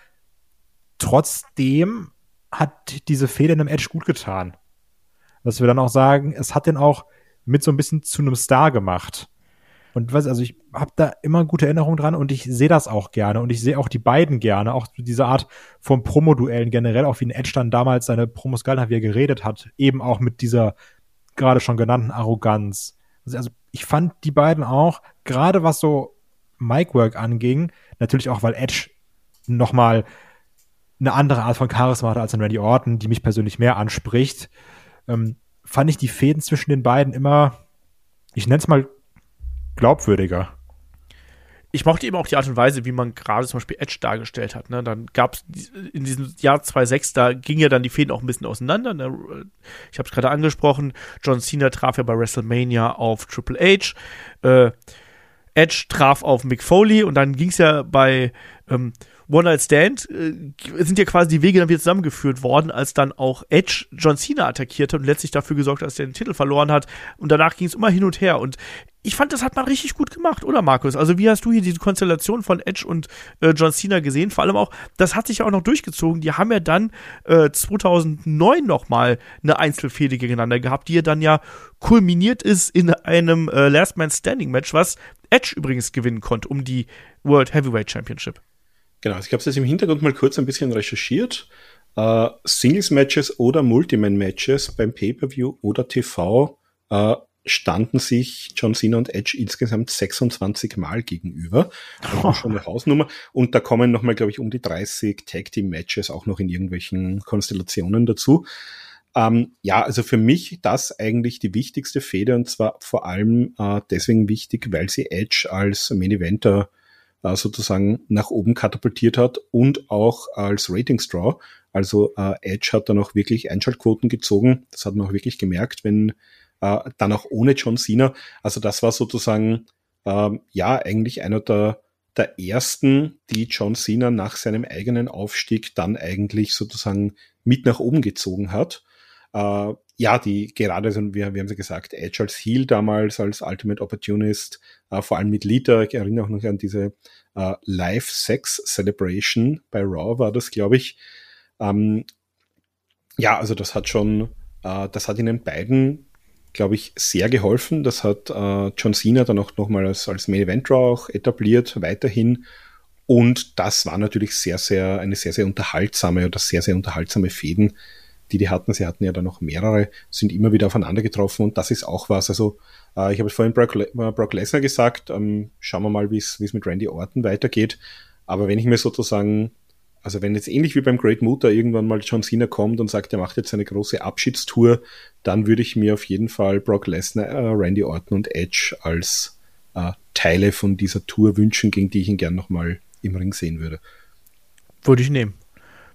Trotzdem hat diese Fehde einem Edge gut getan. Dass wir dann auch sagen, es hat den auch mit so ein bisschen zu einem Star gemacht. Und was, also ich habe da immer gute Erinnerungen dran und ich sehe das auch gerne und ich sehe auch die beiden gerne, auch diese Art von Promoduellen generell, auch wie ein Edge dann damals seine Promos gehalten hat, wie er geredet hat, eben auch mit dieser gerade schon genannten Arroganz. Also, also ich fand die beiden auch, gerade was so Micwork anging, natürlich auch, weil Edge nochmal eine andere Art von Charisma hatte als ein Randy Orton, die mich persönlich mehr anspricht, ähm, fand ich die Fäden zwischen den beiden immer, ich nenne es mal glaubwürdiger. Ich mochte eben auch die Art und Weise, wie man gerade zum Beispiel Edge dargestellt hat. Ne? Dann gab es in diesem Jahr 2006, da ging ja dann die Fäden auch ein bisschen auseinander. Ne? Ich habe es gerade angesprochen, John Cena traf ja bei WrestleMania auf Triple H. Äh, Edge traf auf Mick Foley und dann ging es ja bei ähm, One Night Stand äh, sind ja quasi die Wege dann wieder zusammengeführt worden, als dann auch Edge John Cena attackiert hat und letztlich dafür gesorgt hat, dass er den Titel verloren hat. Und danach ging es immer hin und her. Und ich fand, das hat man richtig gut gemacht, oder Markus? Also wie hast du hier diese Konstellation von Edge und äh, John Cena gesehen? Vor allem auch, das hat sich ja auch noch durchgezogen. Die haben ja dann äh, 2009 noch mal eine Einzelfehde gegeneinander gehabt, die ja dann ja kulminiert ist in einem äh, Last Man Standing Match, was Edge übrigens gewinnen konnte um die World Heavyweight Championship. Genau, also ich habe es jetzt im Hintergrund mal kurz ein bisschen recherchiert. Uh, Singles-Matches oder Multiman-Matches beim Pay-Per-View oder TV uh, standen sich John Cena und Edge insgesamt 26 Mal gegenüber. Also schon eine Hausnummer. Und da kommen nochmal, glaube ich, um die 30 Tag-Team-Matches auch noch in irgendwelchen Konstellationen dazu. Ähm, ja, also für mich das eigentlich die wichtigste Fehde und zwar vor allem äh, deswegen wichtig, weil sie Edge als Main Eventer äh, sozusagen nach oben katapultiert hat und auch als Ratings Draw. Also äh, Edge hat dann auch wirklich Einschaltquoten gezogen. Das hat man auch wirklich gemerkt, wenn äh, dann auch ohne John Cena. Also das war sozusagen äh, ja eigentlich einer der der ersten, die John Cena nach seinem eigenen Aufstieg dann eigentlich sozusagen mit nach oben gezogen hat. Äh, ja, die gerade, also wir, wir haben sie gesagt, Edge als Heel damals, als Ultimate Opportunist, äh, vor allem mit Lita, ich erinnere auch noch an diese äh, Live Sex Celebration bei Raw war das, glaube ich. Ähm, ja, also das hat schon, äh, das hat ihnen beiden glaube ich, sehr geholfen. Das hat äh, John Cena dann auch nochmal als, als Main Event Draw auch etabliert, weiterhin. Und das war natürlich sehr, sehr, eine sehr, sehr unterhaltsame oder sehr, sehr unterhaltsame Fäden, die die hatten. Sie hatten ja dann noch mehrere, sind immer wieder aufeinander getroffen und das ist auch was. Also, äh, ich habe vorhin Brock, Le Brock Lesnar gesagt, ähm, schauen wir mal, wie es mit Randy Orton weitergeht. Aber wenn ich mir sozusagen also wenn jetzt ähnlich wie beim Great Muta irgendwann mal John Cena kommt und sagt, er macht jetzt eine große Abschiedstour, dann würde ich mir auf jeden Fall Brock Lesnar, äh, Randy Orton und Edge als äh, Teile von dieser Tour wünschen, gegen die ich ihn gern nochmal im Ring sehen würde. Würde ich nehmen.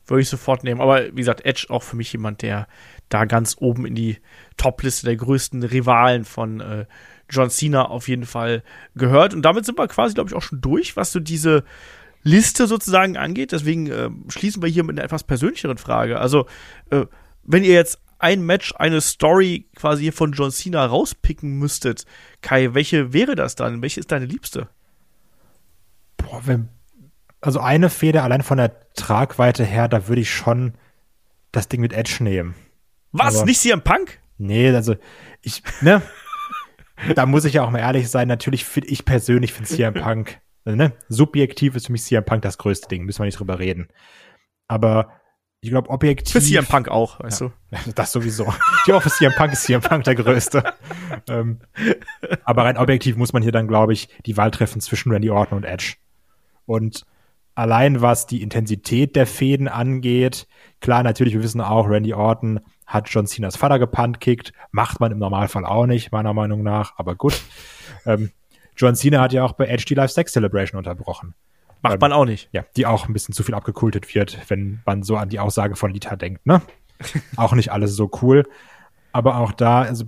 Würde ich sofort nehmen. Aber wie gesagt, Edge auch für mich jemand, der da ganz oben in die Top-Liste der größten Rivalen von äh, John Cena auf jeden Fall gehört. Und damit sind wir quasi, glaube ich, auch schon durch, was so diese Liste sozusagen angeht. Deswegen äh, schließen wir hier mit einer etwas persönlicheren Frage. Also, äh, wenn ihr jetzt ein Match, eine Story quasi von John Cena rauspicken müsstet, Kai, welche wäre das dann? Welche ist deine liebste? Boah, wenn, also eine Feder allein von der Tragweite her, da würde ich schon das Ding mit Edge nehmen. Was? Aber, nicht CM Punk? Nee, also ich, ne? da muss ich ja auch mal ehrlich sein. Natürlich finde ich persönlich finde CM Punk also, ne, subjektiv ist für mich CM Punk das größte Ding, müssen wir nicht drüber reden. Aber ich glaube, objektiv. Für CM Punk auch, weißt ja, du? Das sowieso. Ich glaube, für CM Punk ist CM Punk der größte. ähm, aber rein objektiv muss man hier dann, glaube ich, die Wahl treffen zwischen Randy Orton und Edge. Und allein was die Intensität der Fäden angeht, klar, natürlich, wir wissen auch, Randy Orton hat John Cenas Vater gepantkickt. Macht man im Normalfall auch nicht, meiner Meinung nach, aber gut. Ähm, John Cena hat ja auch bei Edge die Live Sex Celebration unterbrochen. Macht man auch nicht. Ja, die auch ein bisschen zu viel abgekultet wird, wenn man so an die Aussage von Lita denkt, ne? auch nicht alles so cool. Aber auch da, also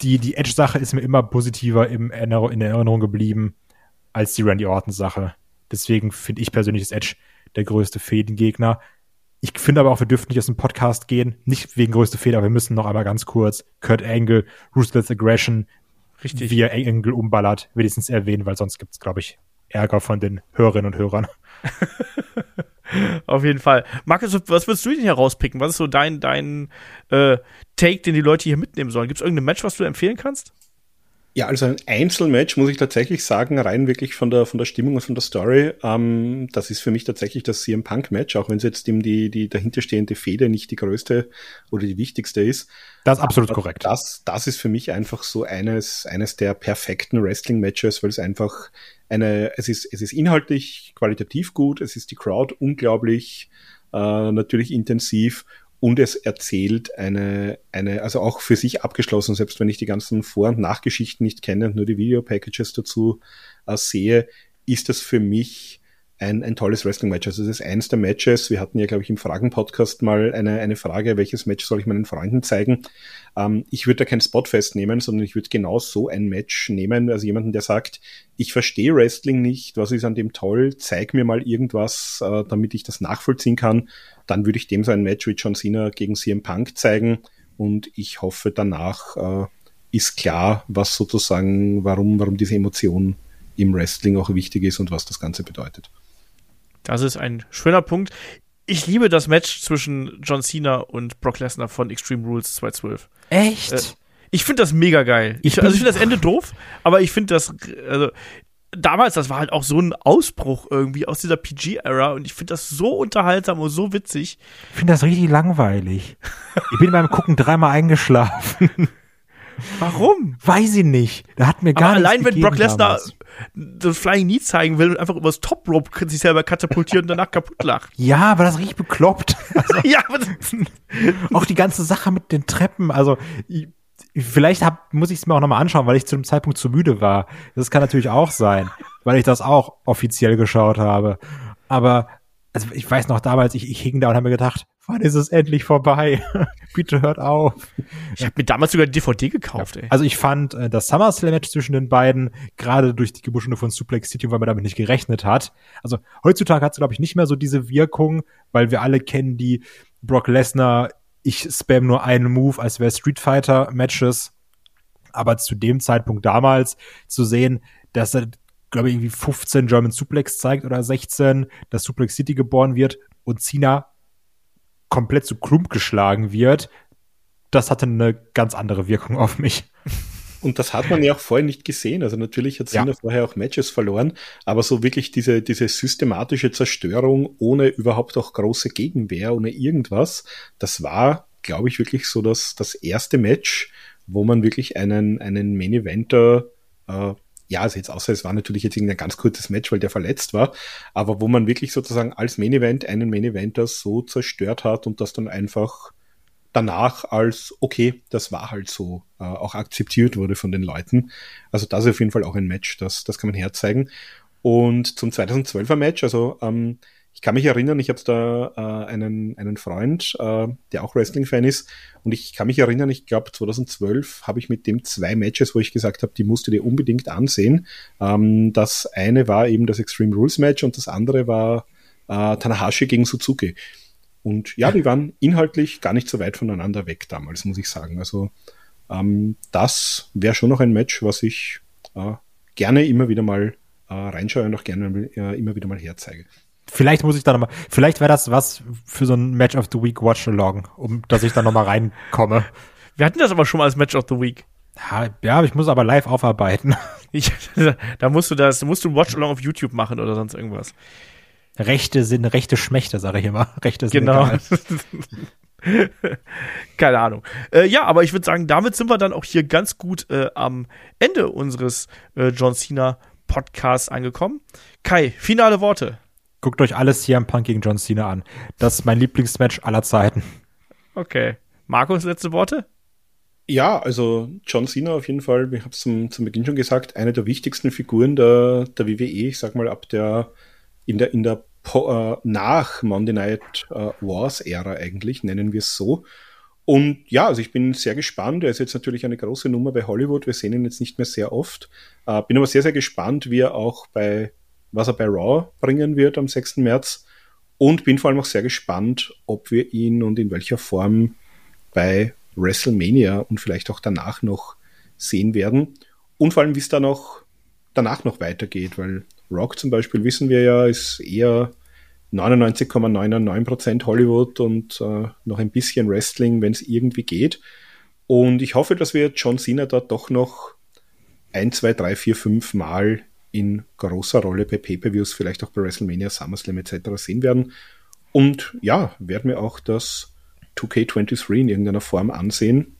die, die Edge-Sache ist mir immer positiver im Erinner in Erinnerung geblieben als die Randy Orton-Sache. Deswegen finde ich persönlich ist Edge der größte Fädengegner. Ich finde aber auch, wir dürften nicht aus dem Podcast gehen. Nicht wegen größte Fehler, aber wir müssen noch einmal ganz kurz Kurt Angle, Ruthless Aggression, Richtig. wie er Engel umballert, wenigstens erwähnen, weil sonst gibt es, glaube ich, Ärger von den Hörerinnen und Hörern. Auf jeden Fall. Markus, was würdest du denn hier rauspicken? Was ist so dein, dein äh, Take, den die Leute hier mitnehmen sollen? Gibt es irgendein Match, was du empfehlen kannst? Ja, also ein Einzelmatch muss ich tatsächlich sagen, rein wirklich von der, von der Stimmung und von der Story. Ähm, das ist für mich tatsächlich das CM Punk Match, auch wenn es jetzt dem die, die dahinterstehende Fehde nicht die größte oder die wichtigste ist. Das ist absolut Aber korrekt. Das, das ist für mich einfach so eines, eines der perfekten Wrestling Matches, weil es einfach eine, es ist, es ist inhaltlich qualitativ gut, es ist die Crowd unglaublich, äh, natürlich intensiv und es erzählt eine, eine, also auch für sich abgeschlossen, selbst wenn ich die ganzen Vor- und Nachgeschichten nicht kenne und nur die Video-Packages dazu äh, sehe, ist das für mich ein, ein tolles Wrestling-Match. Also es ist eins der Matches. Wir hatten ja, glaube ich, im Fragen-Podcast mal eine, eine Frage, welches Match soll ich meinen Freunden zeigen? Ähm, ich würde da kein Spot festnehmen, sondern ich würde genau so ein Match nehmen. Also jemanden, der sagt, ich verstehe Wrestling nicht, was ist an dem toll, zeig mir mal irgendwas, äh, damit ich das nachvollziehen kann. Dann würde ich dem so ein Match wie John Cena gegen CM Punk zeigen. Und ich hoffe, danach äh, ist klar, was sozusagen, warum, warum diese Emotion im Wrestling auch wichtig ist und was das Ganze bedeutet. Das ist ein schöner Punkt. Ich liebe das Match zwischen John Cena und Brock Lesnar von Extreme Rules 212. Echt? Äh, ich finde das mega geil. Ich, also ich finde das Ende doof, aber ich finde das, also damals, das war halt auch so ein Ausbruch irgendwie aus dieser PG-Ära und ich finde das so unterhaltsam und so witzig. Ich finde das richtig langweilig. Ich bin beim Gucken dreimal eingeschlafen. Warum? Weiß ich nicht. Da hat mir gar aber allein wenn Brock Lesnar das Flying Knee zeigen will und einfach übers Top Rope sich selber katapultiert und danach kaputt lacht. Ja, aber das riecht bekloppt. Also, ja, aber das, auch die ganze Sache mit den Treppen. Also ich, vielleicht hab, muss ich es mir auch nochmal anschauen, weil ich zu dem Zeitpunkt zu müde war. Das kann natürlich auch sein, weil ich das auch offiziell geschaut habe. Aber also ich weiß noch damals, ich, ich hing da und habe mir gedacht, wann ist es endlich vorbei? Bitte hört auf. ich habe mir damals sogar die DVD gekauft, ey. Also ich fand äh, das SummerSlam-Match zwischen den beiden, gerade durch die Gebuschene von Suplex City, weil man damit nicht gerechnet hat. Also heutzutage hat es, glaube ich, nicht mehr so diese Wirkung, weil wir alle kennen die Brock Lesnar, ich spam nur einen Move, als wäre Street Fighter-Matches. Aber zu dem Zeitpunkt damals zu sehen, dass er, glaube ich, irgendwie 15 German Suplex zeigt oder 16, dass Suplex City geboren wird und Cena komplett zu Klump geschlagen wird, das hatte eine ganz andere Wirkung auf mich. Und das hat man ja auch vorher nicht gesehen. Also natürlich hat Cena Ja. vorher auch Matches verloren, aber so wirklich diese, diese systematische Zerstörung ohne überhaupt auch große Gegenwehr, ohne irgendwas, das war, glaube ich, wirklich so das, das erste Match, wo man wirklich einen, einen Main Eventer, äh, ja, also jetzt außer es war natürlich jetzt irgendein ganz kurzes Match, weil der verletzt war, aber wo man wirklich sozusagen als Main Event einen Main Eventer so zerstört hat und das dann einfach danach als, okay, das war halt so, äh, auch akzeptiert wurde von den Leuten. Also das ist auf jeden Fall auch ein Match, das, das kann man herzeigen. Und zum 2012er Match, also ähm, ich kann mich erinnern, ich habe da äh, einen, einen Freund, äh, der auch Wrestling-Fan ist, und ich kann mich erinnern, ich glaube 2012 habe ich mit dem zwei Matches, wo ich gesagt habe, die musst du dir unbedingt ansehen. Ähm, das eine war eben das Extreme Rules Match und das andere war äh, Tanahashi gegen Suzuki. Und ja, die waren inhaltlich gar nicht so weit voneinander weg damals, muss ich sagen. Also ähm, das wäre schon noch ein Match, was ich äh, gerne immer wieder mal äh, reinschaue und auch gerne äh, immer wieder mal herzeige. Vielleicht muss ich da nochmal, vielleicht wäre das was für so ein Match of the Week Watch-Along, um dass ich da nochmal reinkomme. Wir hatten das aber schon mal als Match of the Week. Ja, ich muss aber live aufarbeiten. Ich, da musst du das, musst du Watch-Along auf YouTube machen oder sonst irgendwas. Rechte sind rechte Schmächte, sage ich immer. Rechte sind Genau. Keine Ahnung. Äh, ja, aber ich würde sagen, damit sind wir dann auch hier ganz gut äh, am Ende unseres äh, John Cena Podcasts angekommen. Kai, finale Worte. Guckt euch alles hier am Punk gegen John Cena an. Das ist mein Lieblingsmatch aller Zeiten. Okay. Markus, letzte Worte? Ja, also John Cena auf jeden Fall, ich habe es zum, zum Beginn schon gesagt, eine der wichtigsten Figuren der, der WWE, ich sag mal ab der in der in der po, äh, nach Monday Night äh, Wars Ära eigentlich, nennen wir es so. Und ja, also ich bin sehr gespannt. Er ist jetzt natürlich eine große Nummer bei Hollywood. Wir sehen ihn jetzt nicht mehr sehr oft. Äh, bin aber sehr, sehr gespannt, wie er auch bei, was er bei Raw bringen wird am 6. März. Und bin vor allem auch sehr gespannt, ob wir ihn und in welcher Form bei WrestleMania und vielleicht auch danach noch sehen werden. Und vor allem, wie es da noch danach noch weitergeht, weil Rock zum Beispiel, wissen wir ja, ist eher 99,99% Hollywood und äh, noch ein bisschen Wrestling, wenn es irgendwie geht. Und ich hoffe, dass wir John Cena da doch noch ein, zwei, drei, vier, fünf Mal in großer Rolle bei Pay-Per-Views, vielleicht auch bei WrestleMania, SummerSlam etc. sehen werden. Und ja, werden wir auch das 2K23 in irgendeiner Form ansehen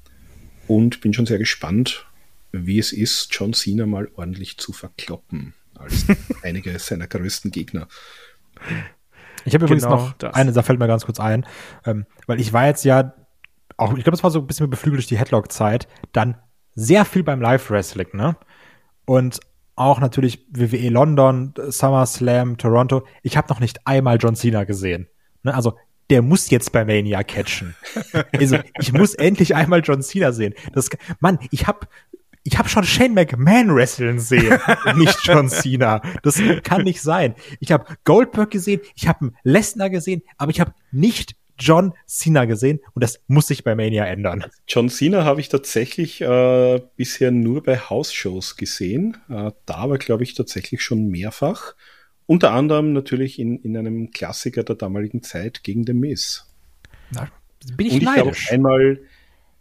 und bin schon sehr gespannt, wie es ist, John Cena mal ordentlich zu verkloppen als einige seiner größten Gegner. Ich habe übrigens genau noch das. eine, da fällt mir ganz kurz ein, ähm, weil ich war jetzt ja auch, ich glaube, es war so ein bisschen beflügelt durch die Headlock-Zeit, dann sehr viel beim Live-Wrestling, ne? Und auch natürlich WWE London, SummerSlam, Toronto. Ich habe noch nicht einmal John Cena gesehen. Ne? Also der muss jetzt bei Mania catchen. also ich muss endlich einmal John Cena sehen. Das, Mann, ich habe ich habe schon Shane McMahon wresteln sehen, nicht John Cena. Das kann nicht sein. Ich habe Goldberg gesehen, ich habe Lesnar gesehen, aber ich habe nicht John Cena gesehen und das muss sich bei Mania ändern. John Cena habe ich tatsächlich äh, bisher nur bei House-Shows gesehen. Äh, da aber, glaube ich, tatsächlich schon mehrfach. Unter anderem natürlich in, in einem Klassiker der damaligen Zeit gegen The Miz. Na, bin ich, und ich glaube einmal,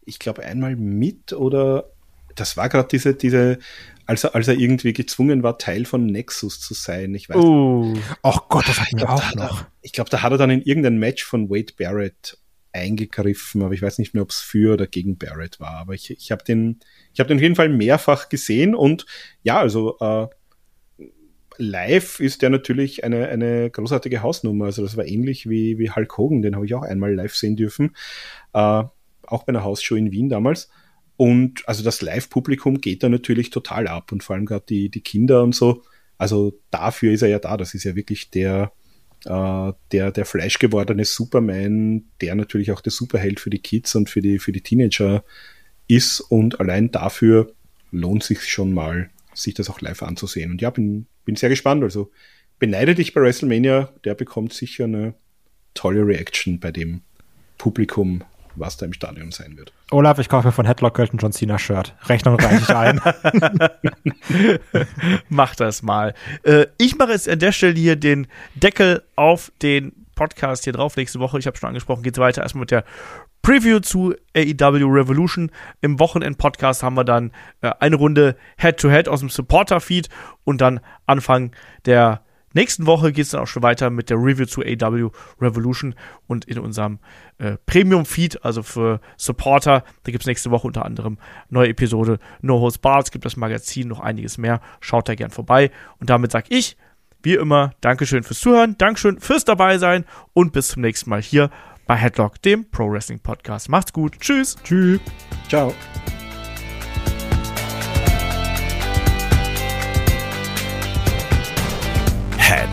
ich glaube einmal mit oder das war gerade diese, diese, als er, als er irgendwie gezwungen war, Teil von Nexus zu sein. Ich weiß oh. Ach Gott, das hat mir auch noch. Er, ich glaube, da hat er dann in irgendein Match von Wade Barrett eingegriffen, aber ich weiß nicht mehr, ob es für oder gegen Barrett war. Aber ich, ich habe den, ich habe den auf jeden Fall mehrfach gesehen und ja, also äh, live ist der natürlich eine, eine großartige Hausnummer. Also das war ähnlich wie, wie Hulk Hogan, den habe ich auch einmal live sehen dürfen. Äh, auch bei einer Hausshow in Wien damals. Und also das Live-Publikum geht da natürlich total ab und vor allem gerade die, die Kinder und so. Also dafür ist er ja da. Das ist ja wirklich der, äh, der, der fleischgewordene Superman, der natürlich auch der Superheld für die Kids und für die, für die Teenager ist. Und allein dafür lohnt sich schon mal, sich das auch live anzusehen. Und ja, bin, bin sehr gespannt. Also beneide dich bei WrestleMania. Der bekommt sicher eine tolle Reaction bei dem Publikum, was da im Stadion sein wird. Olaf, ich kaufe von Headlock Köln John Cena Shirt. Rechnung reiche ich ein. Mach das mal. Äh, ich mache jetzt an der Stelle hier den Deckel auf den Podcast hier drauf. Nächste Woche, ich habe schon angesprochen, geht es weiter erstmal mit der Preview zu AEW Revolution. Im Wochenend-Podcast haben wir dann äh, eine Runde Head-to-Head -Head aus dem Supporter-Feed und dann Anfang der nächsten Woche geht es dann auch schon weiter mit der Review zu AW Revolution und in unserem äh, Premium-Feed, also für Supporter. Da gibt es nächste Woche unter anderem neue Episode No Host Bars, gibt das Magazin, noch einiges mehr. Schaut da gern vorbei. Und damit sage ich, wie immer, Dankeschön fürs Zuhören, Dankeschön fürs dabei sein und bis zum nächsten Mal hier bei Headlock, dem Pro Wrestling Podcast. Macht's gut. Tschüss. Tschüss. Ciao.